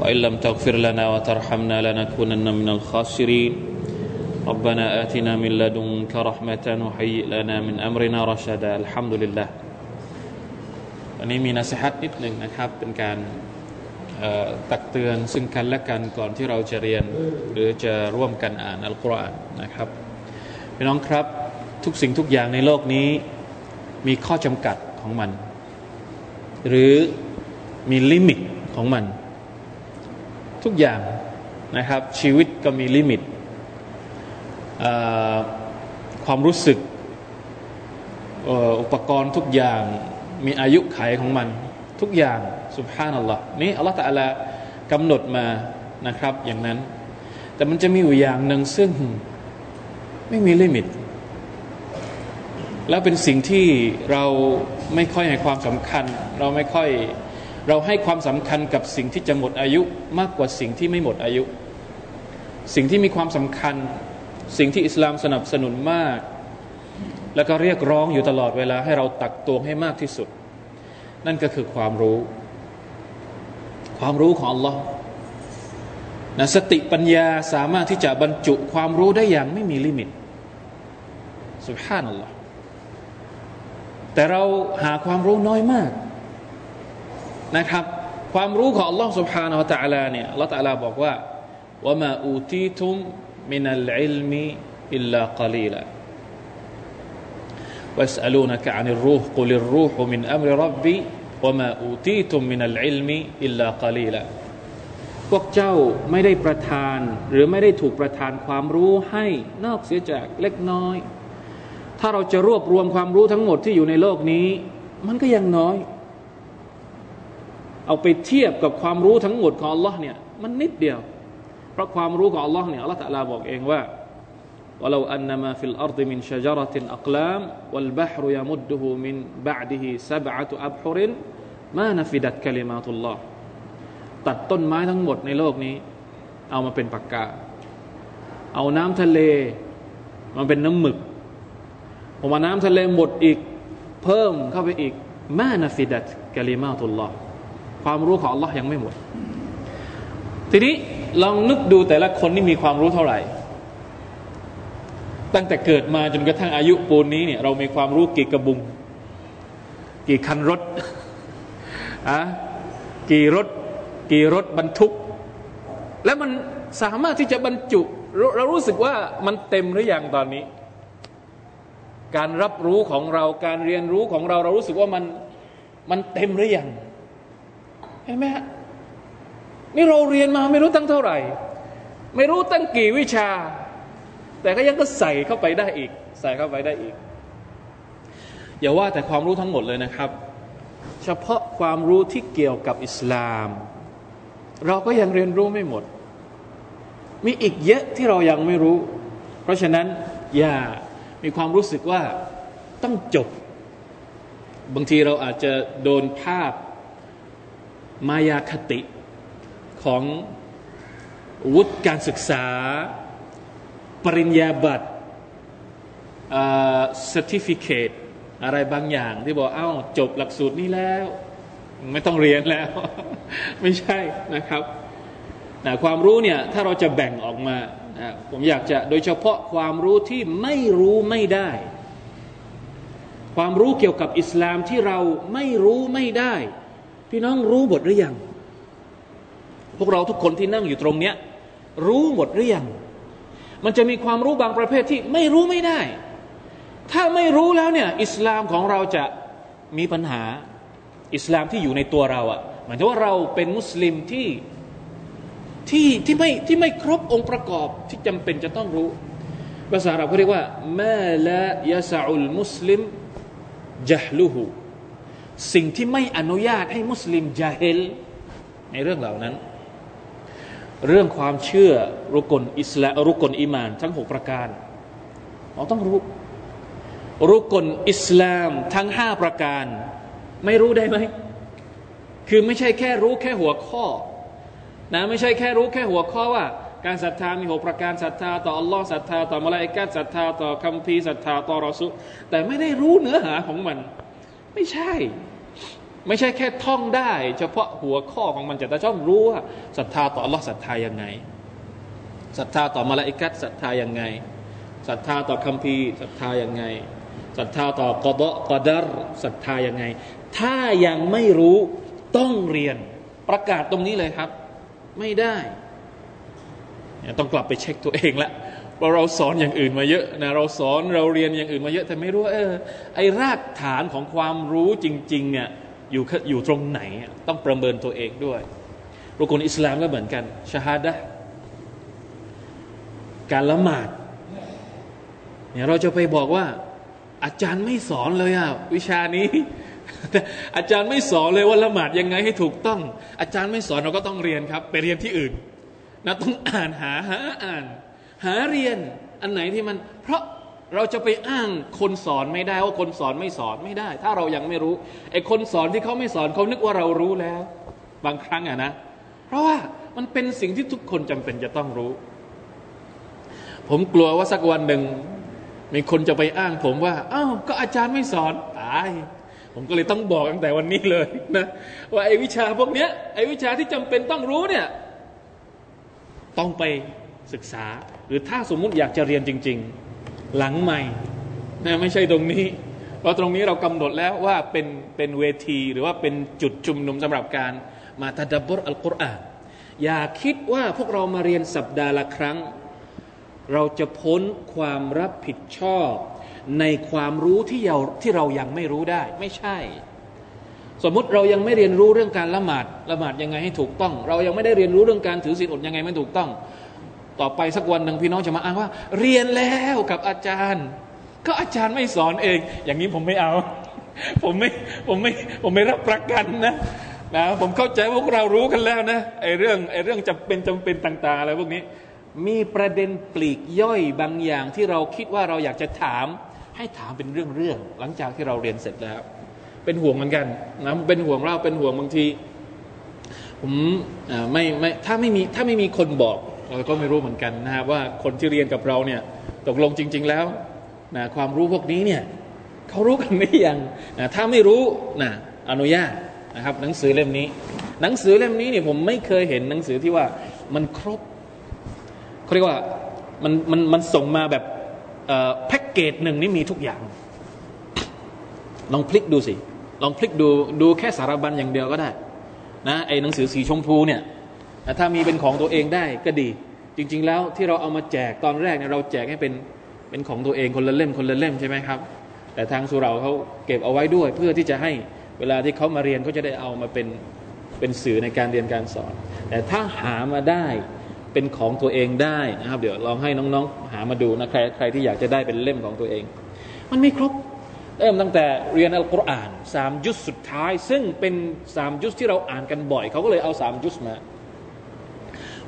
وإن لم تغفر لنا وترحمنا لنكونن من الخاسرين ربنا آتنا من لدنك رحمة وهيئ لنا من أمرنا رشدا الحمد لله วันนี้มีนัสฮัตนิดหนึ่งนะครับ เป็นการตักเตือนซึ่งกันและกันก่อนที่เราจะเรียน หรือจะร่วมกันอ่านอัลกุรอานนะครับพี่น้องครับทุกสิ่งทุกอย่างในโลกนี้มีข้อจำกัดของมัน หรือมีลิมิตของมัน ทุกอย่างนะครับ ชีวิตก็มี limit ความรู้สึกอุปกรณ์ทุกอย่างมีอายุขัยของมัน ทุกอย่างسبحان اللهนี่อัลลอฮฺตะลากำหนดมานะครับอย่างนั้น แต่มันจะมีอยู่อย่างหนึ่งซึ่งไม่มี limit แล้วเป็นสิ่งที่เราไม่ค่อยให้ความสำคัญ เราไม่ค่อย เราให้ความสำคัญกับสิ่งที่จะหมดอายุมากกว่าสิ่งที่ไม่หมดอายุ สิ่งที่มีความสำคัญ สิ่งที่อิสลามสนับสนุนมาก แล้วก็เรียกร้องอยู่ตลอดเวลาให้เราตักตวงให้มากที่สุด นั่นก็คือความรู้ ความรู้ของ Allah นะสติปัญญาสามารถที่จะบรรจุความรู้ได้อย่างไม่มีลิมิตสุภานัลลอฮ์แต่เราหาความรู้น้อยมาก นะครับความรู้ของ Allah سبحانه และ تعالى เนี่ย Allah تعالى บอกว่าว่ามาอูตีทุมมินัลอิลมีอิลลากลีละ ويسألونك عن الروح قل الروح من أمر ربي وما أوتيتم من العلم إلا قليلا พวกเจ้าไม่ได้ประทาน หรือไม่ได้ถูกประทานความรู้ให้นอกเสียจากเล็กน้อย ถ้าเราจะรวบรวมความรู้ทั้งหมดที่อยู่ในโลกนี้ มันก็ยังน้อย เอาไปเทียบกับความรู้ทั้งหมดของ Allah เนี่ยมันนิดเดียว เพราะความรู้ของ Allah เนี่ย Allah ตะลาบอกเองว่า ولو أن ما في الأرض من شجرة أقلام والبحر يمده من بعده سبعة أبحر ما نفدت كلمات الله ตัดต้นไม้ทั้งหมดในโลกนี้ เอามาเป็นปากกา เอาน้ำทะเลมาเป็นน้ำหมึกพอมาน้ำทะเลหมดอีก เพิ่มเข้าไปอีกมานาฟิดัตกะลิมาตุลลอฮ์ ความรู้ของ Allah ยังไม่หมด ทีนี้ลองนึกดูแต่ละคนนี่มีความรู้เท่าไหร่ ตั้งแต่เกิดมาจนกระทั่งอายุปูนนี้เนี่ยเรามีความรู้กี่กระบุง กี่คันรถอะกี่รถ กี่รถบรรทุก แล้วมันสามารถที่จะบรรจุ เรารู้สึกว่ามันเต็มหรืออยังตอนนี้ การรับรู้ของเราการเรียนรู้ของเราเรารู้สึกว่ามันมันเต็มหรืออยัง เห็นไหมฮะนี่เราเรียนมาไม่รู้ตั้งเท่าไหร่ ไม่รู้ตั้งกี่วิชา แต่ก็ยังก็ใส่เข้าไปได้อีก ใส่เข้าไปได้อีก อย่าว่าแต่ความรู้ทั้งหมดเลยนะครับ เฉพาะความรู้ที่เกี่ยวกับอิสลาม เราก็ยังเรียนรู้ไม่หมด มีอีกเยอะที่เรายังไม่รู้ เพราะฉะนั้นอย่ามีความรู้สึกว่าต้องจบ บางทีเราอาจจะโดนภาพ มายาคติของวุฒิการศึกษา ปริญญาบัตร certificate อะไรบางอย่าง ที่บอกเอ้าจบหลักสูตรนี้แล้ว ไม่ต้องเรียนแล้ว ไม่ใช่นะครับนะความรู้เนี่ยถ้าเราจะแบ่งออกมานะผมอยากจะโดยเฉพาะความรู้ที่ไม่รู้ไม่ได้ ความรู้เกี่ยวกับอิสลามที่เราไม่รู้ไม่ได้ พี่น้องรู้หมดหรือยัง พวกเราทุกคนที่นั่งอยู่ตรงเนี้ยรู้หมดหรือยัง มันจะมีความรู้บางประเภทที่ไม่รู้ไม่ได้ ถ้าไม่รู้แล้วเนี่ย อิสลามของเราจะมีปัญหา อิสลามที่อยู่ในตัวเราอะ่ะหมายถึงว่าเราเป็นมุสลิมที่ที่ที่ไม่ที่ไม่ครบองค์ประกอบที่จำเป็นจะต้องรู้ ภาษาเราเขาเรียกว่ามาละยาซาอุลมุสลิมจฮลุฮู สิ่งที่ไม่อนุญาตให้มุสลิมจาเฮลในเรื่องเหล่านั้น เรื่องความเชื่อรุกลอิสลามรุกลอิมาน ทั้งหกประการเราต้องรู้ รุกลอิสลามทั้งห้าประการ ไม่รู้ได้ไหมคือไม่ใช่แค่รู้แค่หัวข้อนะไม่ใช่แค่รู้แค่หัวข้อว่า การศรัทธามีหกประการศรัทธาต่ออัลลอฮ์ศรัทธาต่อมลาอิกัสศรัทธาต่อคัมภีร์ศรัทธาต่อรอสุแต่ไม่ได้รู้เนื้อหาของมัน ไม่ใช่ ไม่ใช่แค่ท่องได้ เฉพาะหัวข้อของมันแต่ต้องรู้ว่าศรัทธาต่ออัลลอศรัทธายังไงศรัทธาต่อมาลาอิกัสศรัทธายังไงศรัทธาต่อคัมภีร์ศรัทธายังไงศรัทธาต่อกอดกอดรศรัทธายังไง ถ้ายังไม่รู้ต้องเรียนประกาศตรงนี้เลยครับ ไม่ได้ ต้องกลับไปเช็คตัวเองละ เพราะเราสอนอย่างอื่นมาเยอะนะเราสอนเราเรียนอย่างอื่นมาเยอะแต่ไม่รู้เออไอรากฐานของความรู้จริงๆเนี่ยอยู่อยู่ตรงไหนต้องประเมินตัวเองด้วยรุกลอิสลามก็เหมือนกันชาฮาดะการละหมาดเนี่ยเราจะไปบอกว่า อาจารย์ไม่สอนเลยอะวิชานี้ อาจารย์ไม่สอนเลยว่าละหมาดยังไงให้ถูกต้อง อาจารย์ไม่สอนเราก็ต้องเรียนครับ ไปเรียนที่อื่นนะต้องอ่านหาหาอ่าน หาเรียนอันไหนที่มัน เพราะเราจะไปอ้างคนสอนไม่ได้ว่าคนสอนไม่สอนไม่ได้ ถ้าเรายังไม่รู้ไอ้คนสอนที่เขาไม่สอนเขานึกว่าเรารู้แล้ว บางครั้งอะนะ เพราะว่ามันเป็นสิ่งที่ทุกคนจำเป็นจะต้องรู้ ผมกลัวว่าสักวันหนึ่งมีคนจะไปอ้างผมว่าอ้าวก็อาจารย์ไม่สอนตายผมก็เลยต้องบอกตั้งแต่วันนี้เลยนะว่าไอ้วิชาพวกเนี้ยไอ้วิชาที่จำเป็นต้องรู้เนี่ย ต้องไป ศึกษา หรือถ้าสมมุติอยากจะเรียนจริง ๆ หลังใหม่นะไม่ใช่ตรงนี้ เพราะตรงนี้เรากำหนดแล้วว่าเป็นเป็นเวทีหรือว่าเป็นจุดชุมนุมสำหรับการมาตัดบรอัลกุรอานอย่าคิดว่าพวกเรามาเรียนสัปดาห์ละครั้ง เราจะพ้นความรับผิดชอบ ในความรู้ที่เราที่เรายังไม่รู้ได้ ไม่ใช่ สมมติเรายังไม่เรียนรู้เรื่องการละหมาดละหมาดยังไงให้ถูกต้อง เรายังไม่ได้เรียนรู้เรื่องการถือศีลอดยังไงไม่ถูกต้อง ต่อไปสักวันหนึ่งพี่น้องจะมาอ้างว่า เรียนแล้วกับอาจารย์ ก็อาจารย์ไม่สอนเอง อย่างนี้ผมไม่เอา ผมไม่ผมไม่ผมไม่รับประกันนะนะผมเข้าใจพวกเรารู้กันแล้วนะไอ้เรื่องไอ้เรื่องจำเป็นจำเป็นต่าง ๆ อะไรพวกนี้ มีประเด็นปลีกย่อยบางอย่างที่เราคิดว่าเราอยากจะถาม ให้ถามเป็นเรื่องๆหลังจากที่เราเรียนเสร็จแล้ว เป็นห่วงเหมือนกันนะเป็นห่วงเราเป็นห่วงบางที ผมไม่ไม่ถ้าไม่มีถ้าไม่มีคนบอก เราก็ไม่รู้เหมือนกันนะครับว่าคนที่เรียนกับเราเนี่ยตกลงจริง ๆแล้วนะความรู้พวกนี้เนี่ยเขารู้กันไม่ยังนะถ้าไม่รู้นะอนุญาตนะครับ หนังสือเล่มนี้ หนังสือเล่มนี้เนี่ยผมไม่เคยเห็นหนังสือที่ว่ามันครบเขาเรียกว่ามันมันมันส่งมาแบบแพ็กเกจหนึ่งนี่มีทุกอย่าง ลองพลิกดูสิ ลองพลิกดูดูแค่สารบัญอย่างเดียวก็ได้นะไอ้หนังสือสีชมพูเนี่ย ถ้ามีเป็นของตัวเองได้ก็ดี จริง ๆ แล้วที่เราเอามาแจกตอนแรกเนี่ยเราแจกให้เป็นเป็นของตัวเองคนละเล่มคนละเล่มใช่ไหมครับ แต่ทางสุเราเขาเก็บเอาไว้ด้วย เพื่อที่จะให้เวลาที่เขามาเรียนเขาจะได้เอามาเป็นเป็นสื่อในการเรียนการสอน แต่ถ้าหามาได้เป็นของตัวเองได้นะครับ เดี๋ยวลองให้น้องๆ หามาดูนะใครใครที่อยากจะได้เป็นเล่มของตัวเอง มันไม่ครบเริ่มตั้งแต่เรียนอัลกุรอานสามยุสสุดท้าย ซึ่งเป็นสามยุสที่เราอ่านกันบ่อยเขาก็เลยเอาสามยุสมา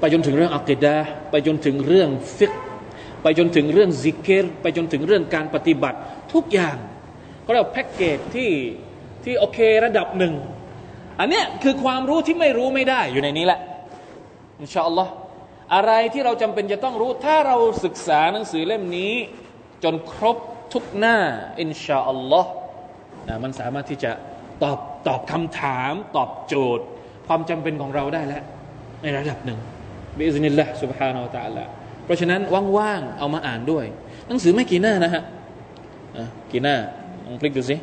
ไปจนถึงเรื่องอักิดะไปจนถึงเรื่องฟิกไปจนถึงเรื่องซิกเกตไปจนถึงเรื่องการปฏิบัติทุกอย่างก็เรียกแพ็กเกจที่ที่โอเคระดับหนึ่ง อันเนี้ยคือความรู้ที่ไม่รู้ไม่ได้อยู่ในนี้แหละอินชาอัลลอฮ์อะไรที่เราจำเป็นจะต้องรู้ ถ้าเราศึกษาหนังสือเล่มนี้ จนครบทุกหน้าอินชาอัลลอฮ์นะมันสามารถที่จะตอบตอบคำถาม ตอบโจทย์ ความจำเป็นของเราได้แล้ว ในระดับหนึ่ง บิอินิลละสุบฮานาอัลตะละเพราะฉะนั้นว่างๆเอามาอ่านด้วย หนังสือไม่กี่หน้านะฮะกี่หน้าลองพลิกดูสิ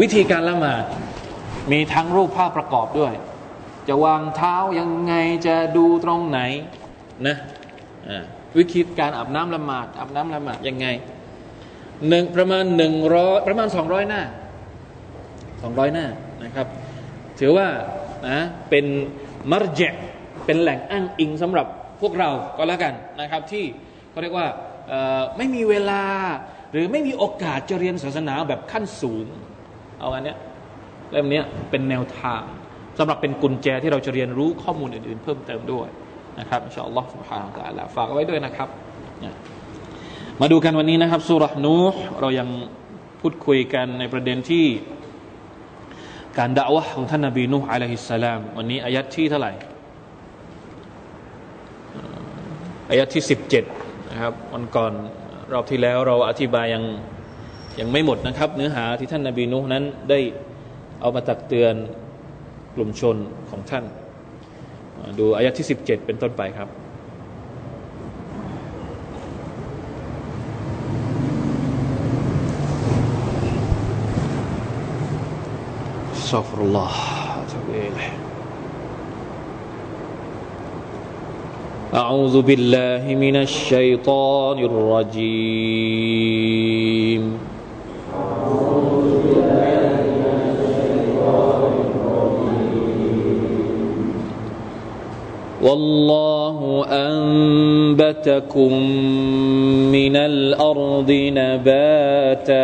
วิธีการละหมาดมีทั้งรูปภาพประกอบด้วย จะวางเท้ายังไงจะดูตรงไหนนะวิธีการอาบน้ำละหมาดอาบน้ำละหมาดยังไงหนึ่งประมาณหนึ่งร้อยประมาณสองร้อยหน้าสองร้อยหน้านะครับ ถือว่า นะเป็นมารเจเป็นแหล่งอ้างอิงสำหรับพวกเราก็แล้วกันนะครับ ที่เขาเรียกว่าไม่มีเวลาหรือไม่มีโอกาสจะเรียนศาสนาแบบขั้นสูง เอาอันเนี้ยเล่มนี้เป็นแนวทาง สำหรับเป็นกุญแจที่เราจะเรียนรู้ข้อมูลอื่นๆ เพิ่มเติมด้วยนะครับอินชาอัลลอฮ์ سبحانه และ تعالى ฝากเอาไว้ด้วยนะครับ มาดูกันวันนี้นะครับสุรนูเรายังพูดคุยกันในประเด็นที่ การด่าวะของท่านนบีนูฮ์อะลัยฮิสสลามวันนี้อายัดที่เท่าไหร่อายัดที่สิบเจ็ดนะครับวันก่อนรอบที่แล้วเราอธิบายยังยังไม่หมดนะครับ เนื้อหาที่ท่านนบีนูฮ์นั้นได้เอามาตักเตือนกลุ่มชนของท่าน ดูอายะที่สิบเจ็ดเป็นต้นไปครับ أستغفر الله. أتوب إليه. أعوذ بالله من الشيطان الرجيم. والله أنبتكم من الأرض نباتا.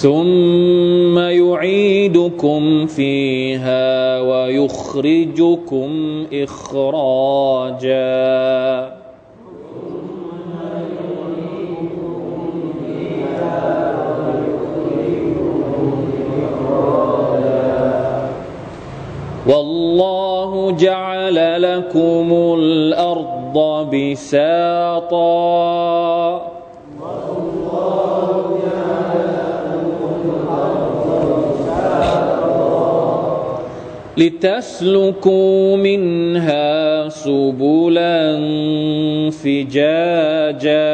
ثم يعيدكم فيها ويخرجكم إخراجا. والله جعل لكم الأرض بساطا. لتسلكوا منها سبلا فجاجا.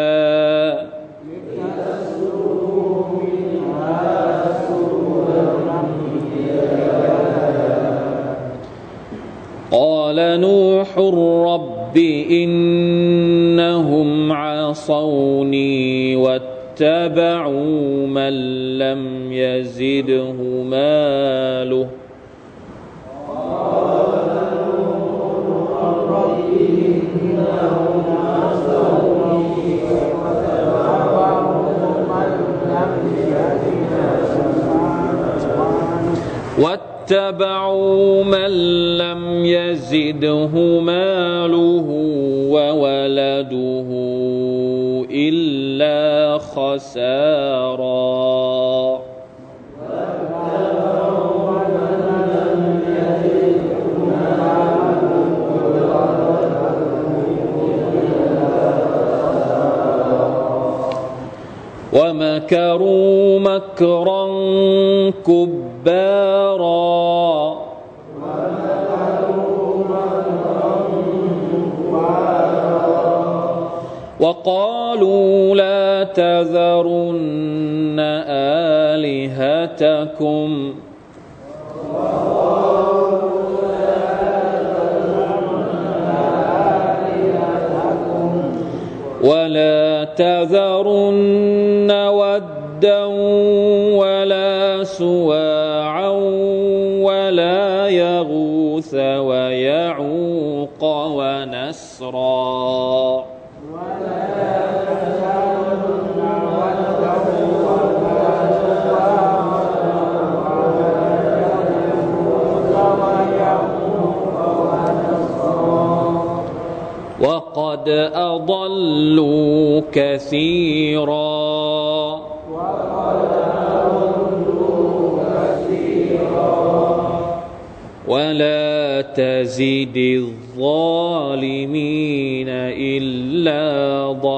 قال نوح رب إنهم عصوني واتبعوا من لم يزده ماله واتبعوا من لم يزده ماله وولده إلا خسارا. ومكروا مكرا كبارا وقالوا لا تذرن آلهتكم. ولا تذرن ودا ولا سواعا وقد أضلوا كثيرا. ولا تزد الظالمين إلا ضلالا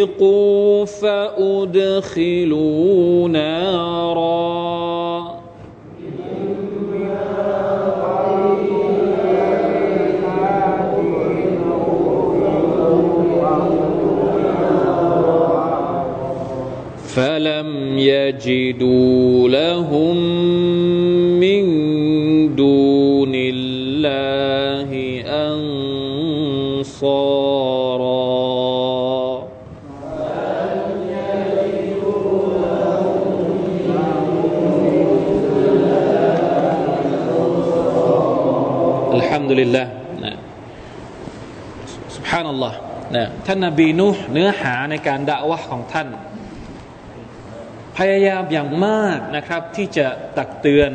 أغرقوا فأدخلوا نارا. فلم يجدوا لهم ดุลิลละนะ سبحان อัลลอฮ์นะท่านนบีนูเนื้อหาในการด่าวะของท่าน พยายามอย่างมากนะครับ ที่จะตักเตือน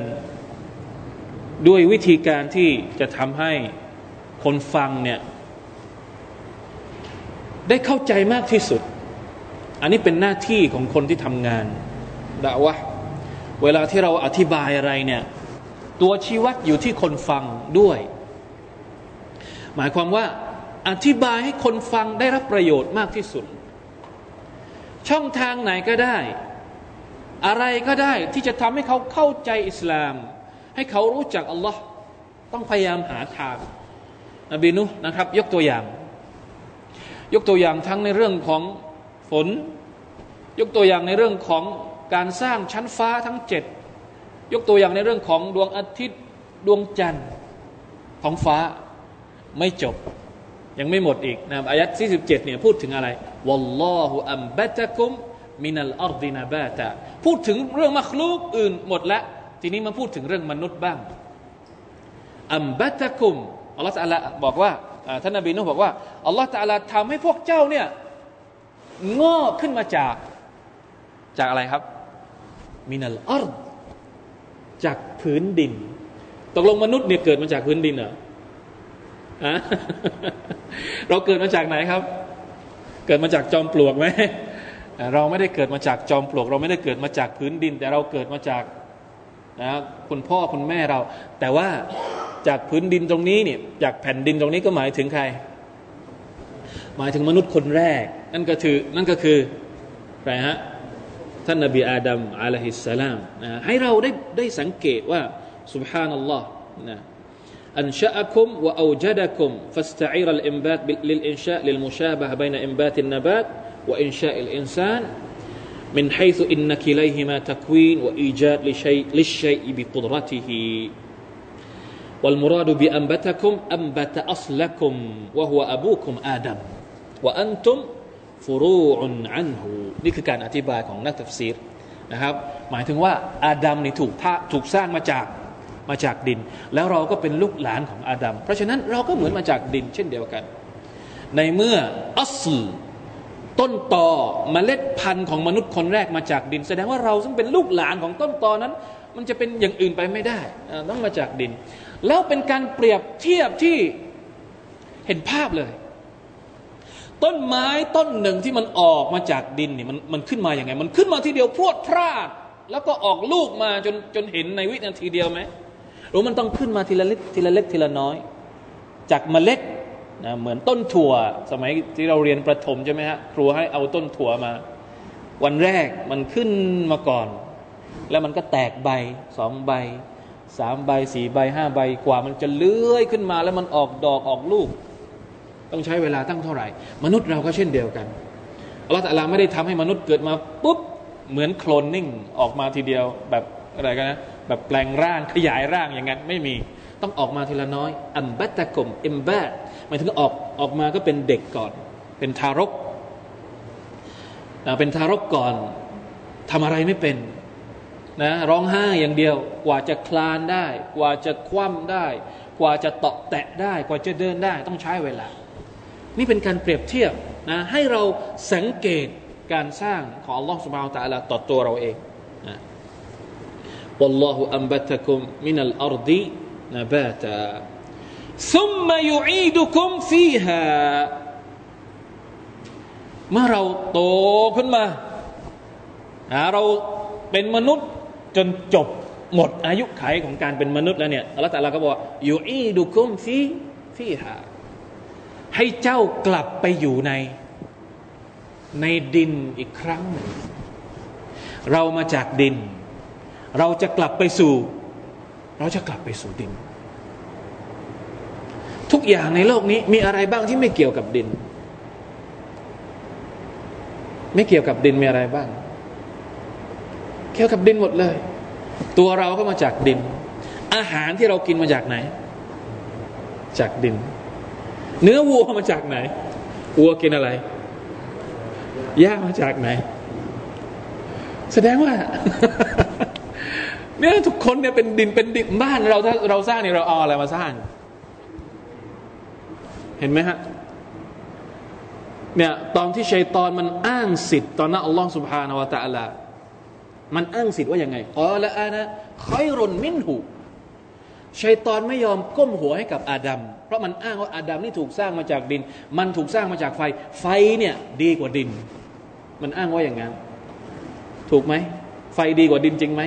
ด้วยวิธีการที่จะทำให้คนฟังเนี่ยได้เข้าใจมากที่สุด อันนี้เป็นหน้าที่ของคนที่ทำงานด่าวะเวลาที่เราอธิบายอะไรเนี่ยตัวชี้วัดอยู่ที่คนฟังด้วย หมายความว่าอธิบายให้คนฟังได้รับประโยชน์มากที่สุด ช่องทางไหนก็ได้ อะไรก็ได้ที่จะทำให้เขาเข้าใจอิสลาม ให้เขารู้จักอัลลอฮ์ต้องพยายามหาทางนบีนุนะครับ ยกตัวอย่าง ยกตัวอย่างทั้งในเรื่องของฝน ยกตัวอย่างในเรื่องของการสร้างชั้นฟ้าทั้งเจ็ดยกตัวอย่างในเรื่องของดวงอาทิตย์ดวงจันทร์ท้องฟ้า ไม่จบ ยังไม่หมดอีกนะอายัดที่สิบเจ็ดเนี่ยพูดถึงอะไรวัลลอฮุอัมบะตะกุมมินัลอัรดินาบาตะพูดถึงเรื่องมัคลูกอื่นหมดแล้ว ทีนี้มาพูดถึงเรื่องมนุษย์บ้างอัมบะตะกุมอัลลอฮฺตะลาบอกว่าท่านนบีนุบอกว่าอัลลอฮฺตะลาทำให้พวกเจ้าเนี่ยงอกขึ้นมาจาก จากอะไรครับ มินัลอัรจากพื้นดิน ตกลงมนุษย์เนี่ยเกิดมาจากพื้นดินเหรอ เราเกิดมาจากไหนครับ เกิดมาจากจอมปลวกไหมเราไม่ได้เกิดมาจากจอมปลวก เราไม่ได้เกิดมาจากพื้นดิน แต่เราเกิดมาจากนะคุณพ่อคุณแม่เรา แต่ว่าจากพื้นดินตรงนี้เนี่ยจากแผ่นดินตรงนี้ก็หมายถึงใคร หมายถึงมนุษย์คนแรก นั่นก็คือนั่นก็คือใครฮะท่านนบีอาดัมอะลัยฮิสสลามนะให้เราได้ได้สังเกตว่าสุบฮานัลลอฮ์นะ أنشأكم وأوجدكم فاستعير الإنبات للإنشاء للمشابهة بين إنبات النبات وإنشاء الإنسان من حيث إن كليهما تكوين وإيجاد لشيء للشيء بقدرته والمراد بأنبتكم أنبت أصلكم وهو أبوكم آدم وأنتم ฟูรูอุนอันหูนี่คือการอธิบายของนักตัฟซีรนะครับ หมายถึงว่าอาดัมนี่ถูกท่าถูกสร้างมาจาก มาจากดิน แล้วเราก็เป็นลูกหลานของอาดัมเพราะฉะนั้นเราก็เหมือนมาจากดินเช่นเดียวกัน ในเมื่ออัสลต้นตอมเมล็ดพันธุ์ของมนุษย์คนแรกมาจากดิน แสดงว่าเราซึ่งเป็นลูกหลานของต้นตอนั้น มันจะเป็นอย่างอื่นไปไม่ได้ต้องมาจากดิน แล้วเป็นการเปรียบเทียบที่เห็นภาพเลย ต้นไม้ต้นหนึ่งที่มันออกมาจากดินเนี่ยมันมันขึ้นมาอย่างไง มันขึ้นมาทีเดียวพรวดพราด แล้วก็ออกลูกมาจนจนเห็นในวินาทีเดียวไหม รือมันต้องขึ้นมาทีละเล็กทีละเล็กทีละน้อย จากเมล็ดนะเหมือนต้นถั่ว สมัยที่เราเรียนประถมใช่ไหมฮะครูให้เอาต้นถั่วมา วันแรกมันขึ้นมาก่อน แล้วมันก็แตกใบสองใบสามใบสี่ใบห้าใบกว่ามันจะเลื้อยขึ้นมาแล้วมันออกดอกออกลูก ต้องใช้เวลาตั้งเท่าไหร่ มนุษย์เราก็เช่นเดียวกันอัลลอฮฺตะลาไม่ได้ทำให้มนุษย์เกิดมาปุ๊บเหมือนโคลนนิ่งออกมาทีเดียวแบบอะไรกันนะ แบบแปลงร่างขยายร่างอย่างนั้นไม่มี ต้องออกมาทีละน้อย อัมบัตตะกมเอ็มบาหมายถึงออกออกมาก็เป็นเด็กก่อน เป็นทารกนะเป็นทารกก่อนทำอะไรไม่เป็นนะร้องไห้อย่างเดียว กว่าจะคลานได้ กว่าจะคว่ำได้ กว่าจะตอะแตะได้ กว่าจะเดินได้ ต้องใช้เวลา นี่เป็นการเปรียบเทียบนะให้เราสังเกตการสร้างของอัลลอฮฺสุบไบร์ตะลาต่อตัวเราเอง والله أنبتكم من الأرض نباتا ثم يعيدكم فيها เมื่อเราโตขึ้นมาเราเป็นมนุษย์จนจบหมดอายุไขของการเป็นมนุษย์แล้วเนี่ยอัลลอฮฺตะลาก็บอกอยู่อีดุคุมฟีฟีฮาให้เจ้ากลับไปอยู่ในในดินอีกครั้งหนึ่งเรามาจากดิน เราจะกลับไปสู่ เราจะกลับไปสู่ดิน ทุกอย่างในโลกนี้มีอะไรบ้างที่ไม่เกี่ยวกับดิน ไม่เกี่ยวกับดินมีอะไรบ้าง เกี่ยวกับดินหมดเลย ตัวเราก็มาจากดิน อาหารที่เรากินมาจากไหน จากดิน เนื้อวัวมาจากไหนวัวกินอะไรหญ้ามาจากไหน แสดงว่า เนี่ยทุกคนเนี่ยเป็นดินเป็นดินบ้านเราถ้าเราสร้างเนี่ยเราเอาอะไรมาสร้าง เห็นไหมฮะเนี่ยตอนที่ชัยตอนมันอ้างสิทธิ์ตอนนั้นอัลลอฮฺสุบฮานาวะตะอัลามันอ้างสิทธิ์ว่าอย่างไงกอละอานะคอยรนมินหูชัยตอนไม่ยอมก้มหัวให้กับอาดัมเพราะมันอ้างว่าอาดัมนี่ถูกสร้างมาจากดิน มันถูกสร้างมาจากไฟ ไฟเนี่ยดีกว่าดิน มันอ้างว่าอย่างนั้นถูกไหมไฟดีกว่าดินจริงไหม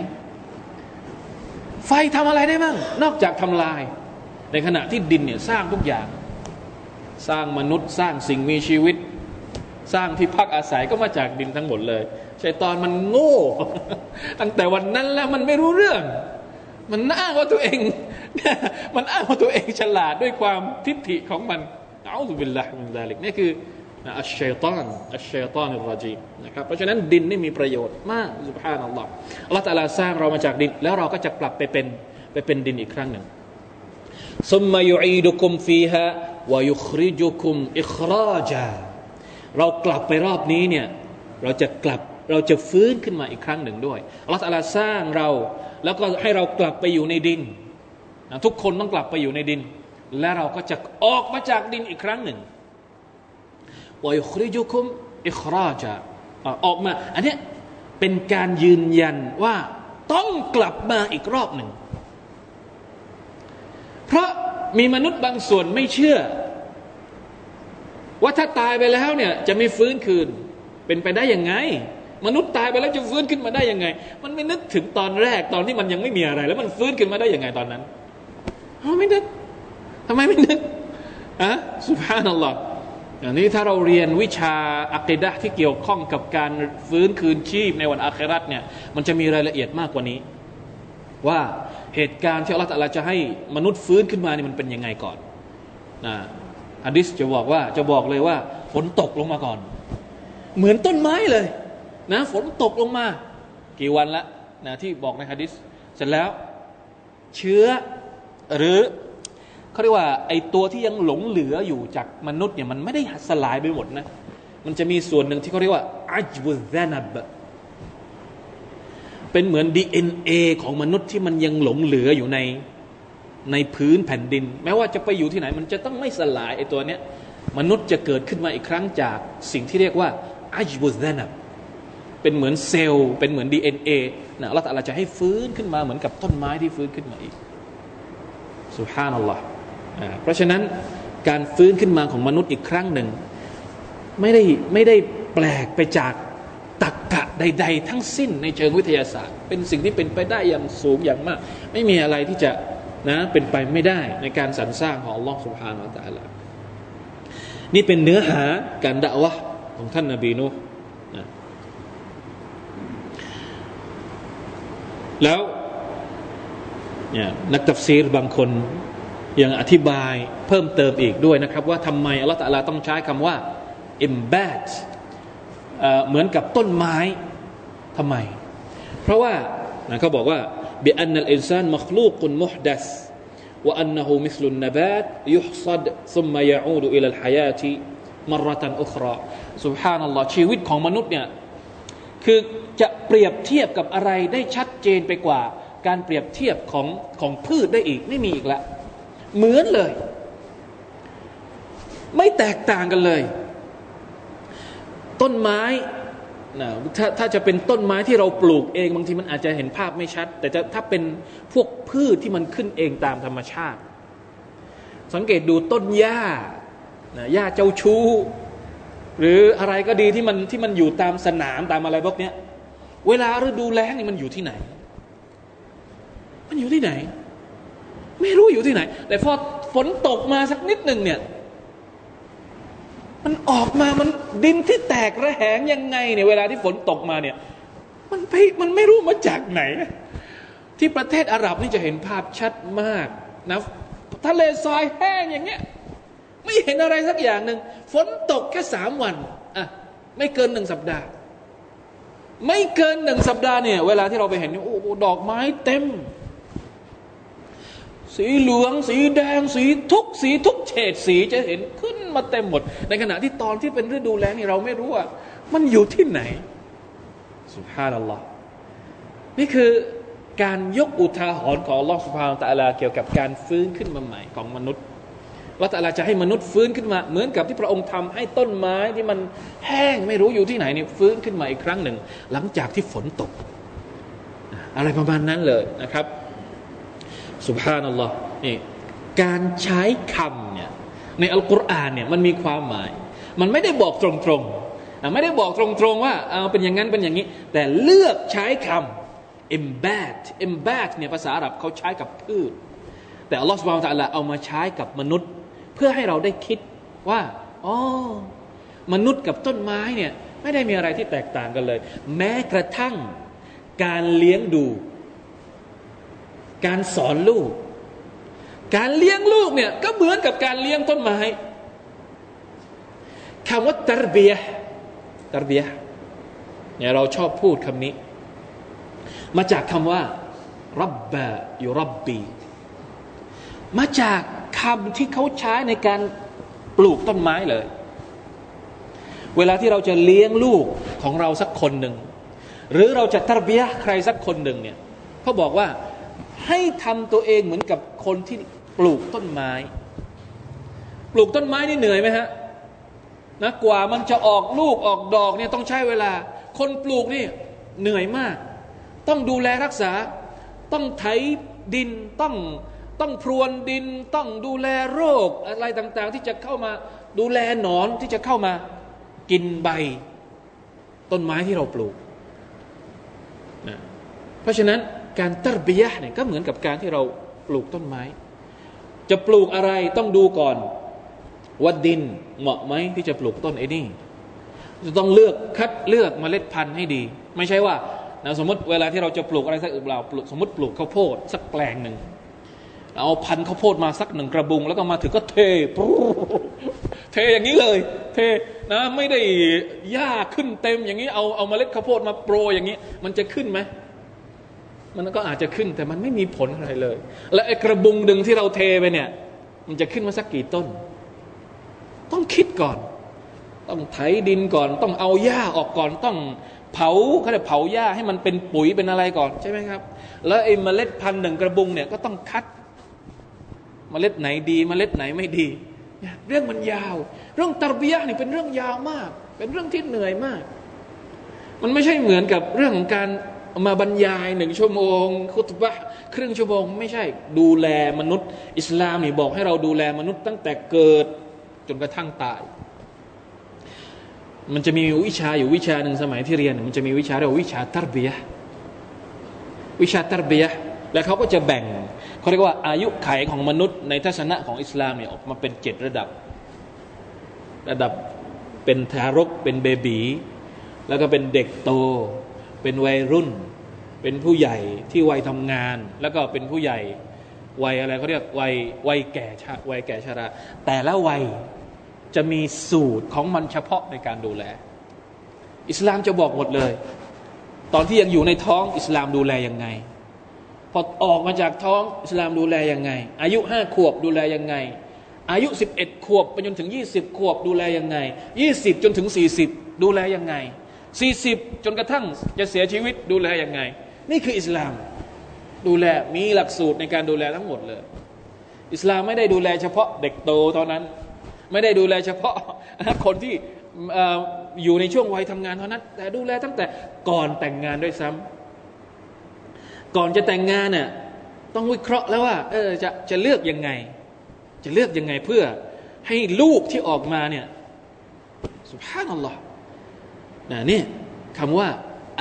ไฟทำอะไรได้บ้างนอกจากทำลาย ในขณะที่ดินเนี่ยสร้างทุกอย่าง สร้างมนุษย์สร้างสิ่งมีชีวิต สร้างที่พักอาศัยก็มาจากดินทั้งหมดเลยชัยตอนมันโง่ ตั้งแต่วันนั้นแล้วมันไม่รู้เรื่อง มันอ้างว่าตัวเองมันอ้างว่าตัวเองฉลาดด้วยความทิฏฐิของมันเอาสุบิลละมินซาลิกนี่คือ อัชชัยตอนอัชชัยตอนอิรจีนะครับเพราะฉะนั้นดินนี่มีประโยชน์มากสุภาพนัลลอฮ์อัลลอฮ์ตะลาสร้างเรามาจากดิน แล้วเราก็จะกลับไปเป็นไปเป็นดินอีกครั้งหนึ่งซุมมายุอีดุคุมฟีฮะวายุคริจุคุมอิคราจาเรากลับไปรอบนี้เนี่ยเราจะกลับเราจะฟื้นขึ้นมาอีกครั้งหนึ่งด้วยอัลลอฮฺตะลาสร้างเรา แล้วก็ให้เรากลับไปอยู่ในดินนะทุกคนต้องกลับไปอยู่ในดิน และเราก็จะออกมาจากดินอีกครั้งหนึ่ง วยคริจุคุมอิคราจาออกมา อันนี้เป็นการยืนยันว่าต้องกลับมาอีกรอบหนึ่ง เพราะมีมนุษย์บางส่วนไม่เชื่อ ว่าถ้าตายไปแล้วเนี่ยจะไม่ฟื้นคืน เป็นไปได้ยังไง มนุษย์ตายไปแล้วจะฟื้นขึ้นมาได้ยังไง มันไม่นึกถึงตอนแรกตอนที่มันยังไม่มีอะไร แล้วมันฟื้นขึ้นมาได้ยังไงตอนนั้นเขาไม่นึกทำไมไม่นึกอะสุภาพนัลลอฮ์ อย่างนี้ถ้าเราเรียนวิชาอักดะที่เกี่ยวข้องกับการฟื้นคืนชีพในวันอาคราตเนี่ยมันจะมีรายละเอียดมากกว่านี้ ว่าเหตุการณ์ที่อัลลอฮฺจะให้มนุษย์ฟื้นขึ้นมานี่มันเป็นยังไงก่อนนะฮะดิษจะบอกว่าจะบอกเลยว่าฝนตกลงมาก่อน เหมือนต้นไม้เลยนะฝนตกลงมา กี่วันละนะที่บอกในฮะดิษเสร็จแล้ว เชื้อหรือ เขาเรียกว่าไอตัวที่ยังหลงเหลืออยู่จากมนุษย์เนี่ยมันไม่ได้สลายไปหมดนะ มันจะมีส่วนหนึ่งที่เขาเรียกว่าอัจบุซานับเป็นเหมือน DNA ของมนุษย์ที่มันยังหลงเหลืออยู่ในในพื้นแผ่นดิน แม้ว่าจะไปอยู่ที่ไหน มันจะต้องไม่สลายไอตัวเนี้ยมนุษย์จะเกิดขึ้นมาอีกครั้งจากสิ่งที่เรียกว่าอัจบุซานับเป็นเหมือนเซลล์เป็นเหมือน DNA นะเราแต่เราจะให้ฟื้นขึ้นมาเหมือนกับต้นไม้ที่ฟื้นขึ้นมาอีกสุฮานัลลอฮ์ เพราะฉะนั้นการฟื้นขึ้นมาของมนุษย์อีกครั้งหนึ่ง ไม่ได้ไม่ได้แปลกไปจากตักกะใด ๆ ทั้งสิ้นในเชิงวิทยาศาสตร์ เป็นสิ่งที่เป็นไปได้อย่างสูงอย่างมาก ไม่มีอะไรที่จะนะเป็นไปไม่ได้ในการสรรสร้างของอัลลอฮ์สุบฮานาอัลลอฮ์นี่เป็นเนื้อหาการด่าวะของท่านนาบีนูนะแล้วเนี่ยนักตัฟซีรบางคน ยังอธิบายเพิ่มเติมอีกด้วยนะครับ ว่าทำไมอัลลอฮฺตะลาต้องใช้คำว่า embed เหมือนกับต้นไม้ทำไม เพราะว่าเขาบอกว่า بأن الإنسان مخلوق محدث وأنه مثل النبات يحصد ثم يعود إلى الحياة مرة أخرى سبحان الله ชีวิตของมนุษย์เนี่ยคือจะเปรียบเทียบกับอะไรได้ชัดเจนไปกว่า การเปรียบเทียบของของพืชได้อีกไม่มีอีกแล้ว เหมือนเลย ไม่แตกต่างกันเลย ต้นไม้นะถ้าถ้าจะเป็นต้นไม้ที่เราปลูกเองบางทีมันอาจจะเห็นภาพไม่ชัด แต่จะถ้าเป็นพวกพืชที่มันขึ้นเองตามธรรมชาติ สังเกตดูต้นหญ้าหญ้าเจ้าชู้ หรืออะไรก็ดีที่มันที่มันอยู่ตามสนามตามอะไรพวกเนี้ย เวลาฤดูแล้งนี่มันอยู่ที่ไหน มันอยู่ที่ไหน ไม่รู้อยู่ที่ไหน แต่พอฝนตกมาสักนิดหนึ่งเนี่ย มันออกมามันดินที่แตกระแหงยังไงเนี่ยเวลาที่ฝนตกมาเนี่ย มันไปมันไม่รู้มาจากไหน ที่ประเทศอาหรับนี่จะเห็นภาพชัดมากนะทะเลทรายแห้งอย่างเงี้ย ไม่เห็นอะไรสักอย่างหนึ่งฝนตกแค่สามวันอะไม่เกินหนึ่งสัปดาห์ ไม่เกินหนึ่งสัปดาห์เนี่ย เวลาที่เราไปเห็นโอ้โหดอกไม้เต็ม สีเหลือง สีแดง สีทุกสีทุกเฉดสีจะเห็นขึ้นมาเต็มหมด ในขณะที่ตอนที่เป็นฤดูแล้งนี่เราไม่รู้ว่า มันอยู่ที่ไหนสุภาพนัลลอฮ์นี่คือการยกอุทาหรณ์ของลอสุภาพตะลาเกี่ยวกับการฟื้นขึ้นมาใหม่ของมนุษย์ละตัลลาจะให้มนุษย์ฟื้นขึ้นมา เหมือนกับที่พระองค์ทำให้ต้นไม้ที่มันแห้งไม่รู้อยู่ที่ไหนนี่ฟื้นขึ้นมาอีกครั้งหนึ่ง หลังจากที่ฝนตก อะไรประมาณนั้นเลยนะครับ สุภานัลลอฮ์นี่การใช้คำเนี่ยในอัลกุรอานเนี่ยมันมีความหมาย มันไม่ได้บอกตรงๆไม่ได้บอกตรงๆว่าเอาเป็นอย่างนั้นเป็นอย่างนี้ แต่เลือกใช้คำ embed embed เนี่ยภาษาอาหรับเขาใช้กับพืช แต่อัลลอฮฺสุบานตะละเอามาใช้กับมนุษย์ เพื่อให้เราได้คิดว่าอ๋อมนุษย์กับต้นไม้เนี่ยไม่ได้มีอะไรที่แตกต่างกันเลย แม้กระทั่งการเลี้ยงดู การสอนลูก การเลี้ยงลูกเนี่ยก็เหมือนกับการเลี้ยงต้นไม้คำว่าตรเบียตรเบียเนี่ยเราชอบพูดคำนี้ มาจากคำว่ารับบะยุรับบีมาจากคำที่เขาใช้ในการปลูกต้นไม้เลย เวลาที่เราจะเลี้ยงลูกของเราสักคนหนึ่ง หรือเราจะตรเบียใครสักคนหนึ่งเนี่ยเขาบอกว่า ให้ทำตัวเองเหมือนกับคนที่ปลูกต้นไม้ ปลูกต้นไม้นี่เหนื่อยไหมฮะนะกว่ามันจะออกลูกออกดอกเนี่ยต้องใช้เวลา คนปลูกนี่เหนื่อยมาก ต้องดูแลรักษา ต้องไถดินต้องต้องพรวนดินต้องดูแลโรคอะไรต่างๆ ที่จะเข้ามาดูแลหนอนที่จะเข้ามากินใบ ต้นไม้ที่เราปลูกนะเพราะฉะนั้น การตรบียะเนี่ยก็เหมือนกับการที่เราปลูกต้นไม้ จะปลูกอะไรต้องดูก่อนว่าดินเหมาะไหมที่จะปลูกต้นไอ้นี่จะต้องเลือกคัดเลือกมเมล็ดพันธุ์ให้ดี ไม่ใช่ว่านะสมมติเวลาที่เราจะปลูกอะไรสักอึเราสมมติปลูกข้าวโพดสักแปลงหนึ่งเอาพันธุ์ข้าวโพดมาสักหนึ่งกระบุง แล้วก็มาถึงก็เทเทอย่างนี้เลย เทนะไม่ได้หญ้าขึ้นเต็มอย่างนี้เอาเอาเมล็ดข้าวโพดมาโปรอย่างนี้ มันจะขึ้นไหม มันก็อาจจะขึ้นแต่มันไม่มีผลอะไรเลย และไอ้กระบุงดึงที่เราเทไปเนี่ย มันจะขึ้นมาสักกี่ต้น ต้องคิดก่อน ต้องไถดินก่อน ต้องเอาหญ้าออกก่อนต้องเผาเขาเรียกเผาหญ้าให้มันเป็นปุ๋ยเป็นอะไรก่อนใช่ไหมครับ แล้วไอ้เมล็ดพันธุ์หนึ่งกระบุงเนี่ยก็ต้องคัด เมล็ดไหนดีเมล็ดไหนไม่ดี เรื่องมันยาว เรื่องตรบียะนี่เป็นเรื่องยาวมาก เป็นเรื่องที่เหนื่อยมาก มันไม่ใช่เหมือนกับเรื่องของการ มาบรรยายหนึ่งชั่วโมง คุตบะครึ่งชั่วโมง ไม่ใช่ดูแลมนุษย์ อิสลามนี่บอกให้เราดูแลมนุษย์ตั้งแต่เกิดจนกระทั่งตาย มันจะมีวิชาอยู่วิชาหนึ่งสมัยที่เรียน มันจะมีวิชาเรียกว่าวิชาตรเบียวิชาตรเบียแล้วเขาก็จะแบ่งเขาเรียกว่าอายุไขของมนุษย์ในทัศนะของอิสลามเนี่ยออกมาเป็นเจ็ดระดับ ระดับเป็นทารกเป็นเบบีแล้วก็เป็นเด็กโต เป็นวัยรุ่น เป็นผู้ใหญ่ที่วัยทำงาน แล้วก็เป็นผู้ใหญ่วัยอะไรเขาเรียกวัยวัยแก่ชาวัยแก่ชรา แต่ละวัยจะมีสูตรของมันเฉพาะในการดูแล อิสลามจะบอกหมดเลย ตอนที่ยังอยู่ในท้องอิสลามดูแลยังไง พอออกมาจากท้องอิสลามดูแลยังไง อายุห้าขวบดูแลยังไง อายุสิบเอ็ดขวบไปจนถึงยี่สิบขวบดูแลยังไงยี่สิบจนถึงสี่สิบดูแลยังไง สี่สิบจนกระทั่งจะเสียชีวิตดูแลยังไง นี่คืออิสลาม ดูแลมีหลักสูตรในการดูแลทั้งหมดเลย อิสลามไม่ได้ดูแลเฉพาะเด็กโตเท่านั้น ไม่ได้ดูแลเฉพาะคนที่อยู่ในช่วงวัยทำงานเท่านั้น แต่ดูแลตั้งแต่ก่อนแต่งงานด้วยซ้ำก่อนจะแต่งงานเนี่ยต้องวิเคราะห์แล้วว่าเออจะจะเลือกยังไง จะเลือกยังไงเพื่อให้ลูกที่ออกมาเนี่ยสุภาพนัลลอฮ์ นะนี่คำว่า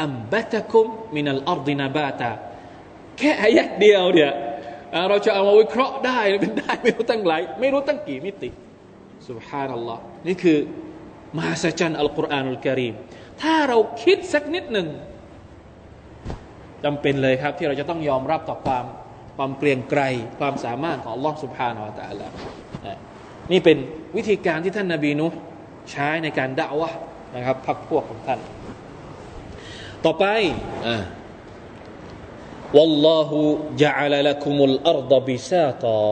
อัมบัตคุมมินัลอัรดินาบาตาแค่อายัดเดียวเนี่ยเราจะเอามาวิเคราะห์ได้เป็นได้ไม่รู้ตั้งหลายไม่รู้ตั้งกี่มิติสุบฮานัลลอฮ์นี่คือมหัศจรรย์อัลกุรอานุลกิริมถ้าเราคิดสักนิดหนึ่งจำเป็นเลยครับ ที่เราจะต้องยอมรับต่อความความเกรียงไกรความสามารถของอัลลอฮ์สุบฮานาอัลตะลานี่เป็นวิธีการที่ท่านนาบีนุใช้ในการด่าวะ นะครับพักพวกของท่าน ต่อไปอ่า والله جعل لكم الأرض بساطا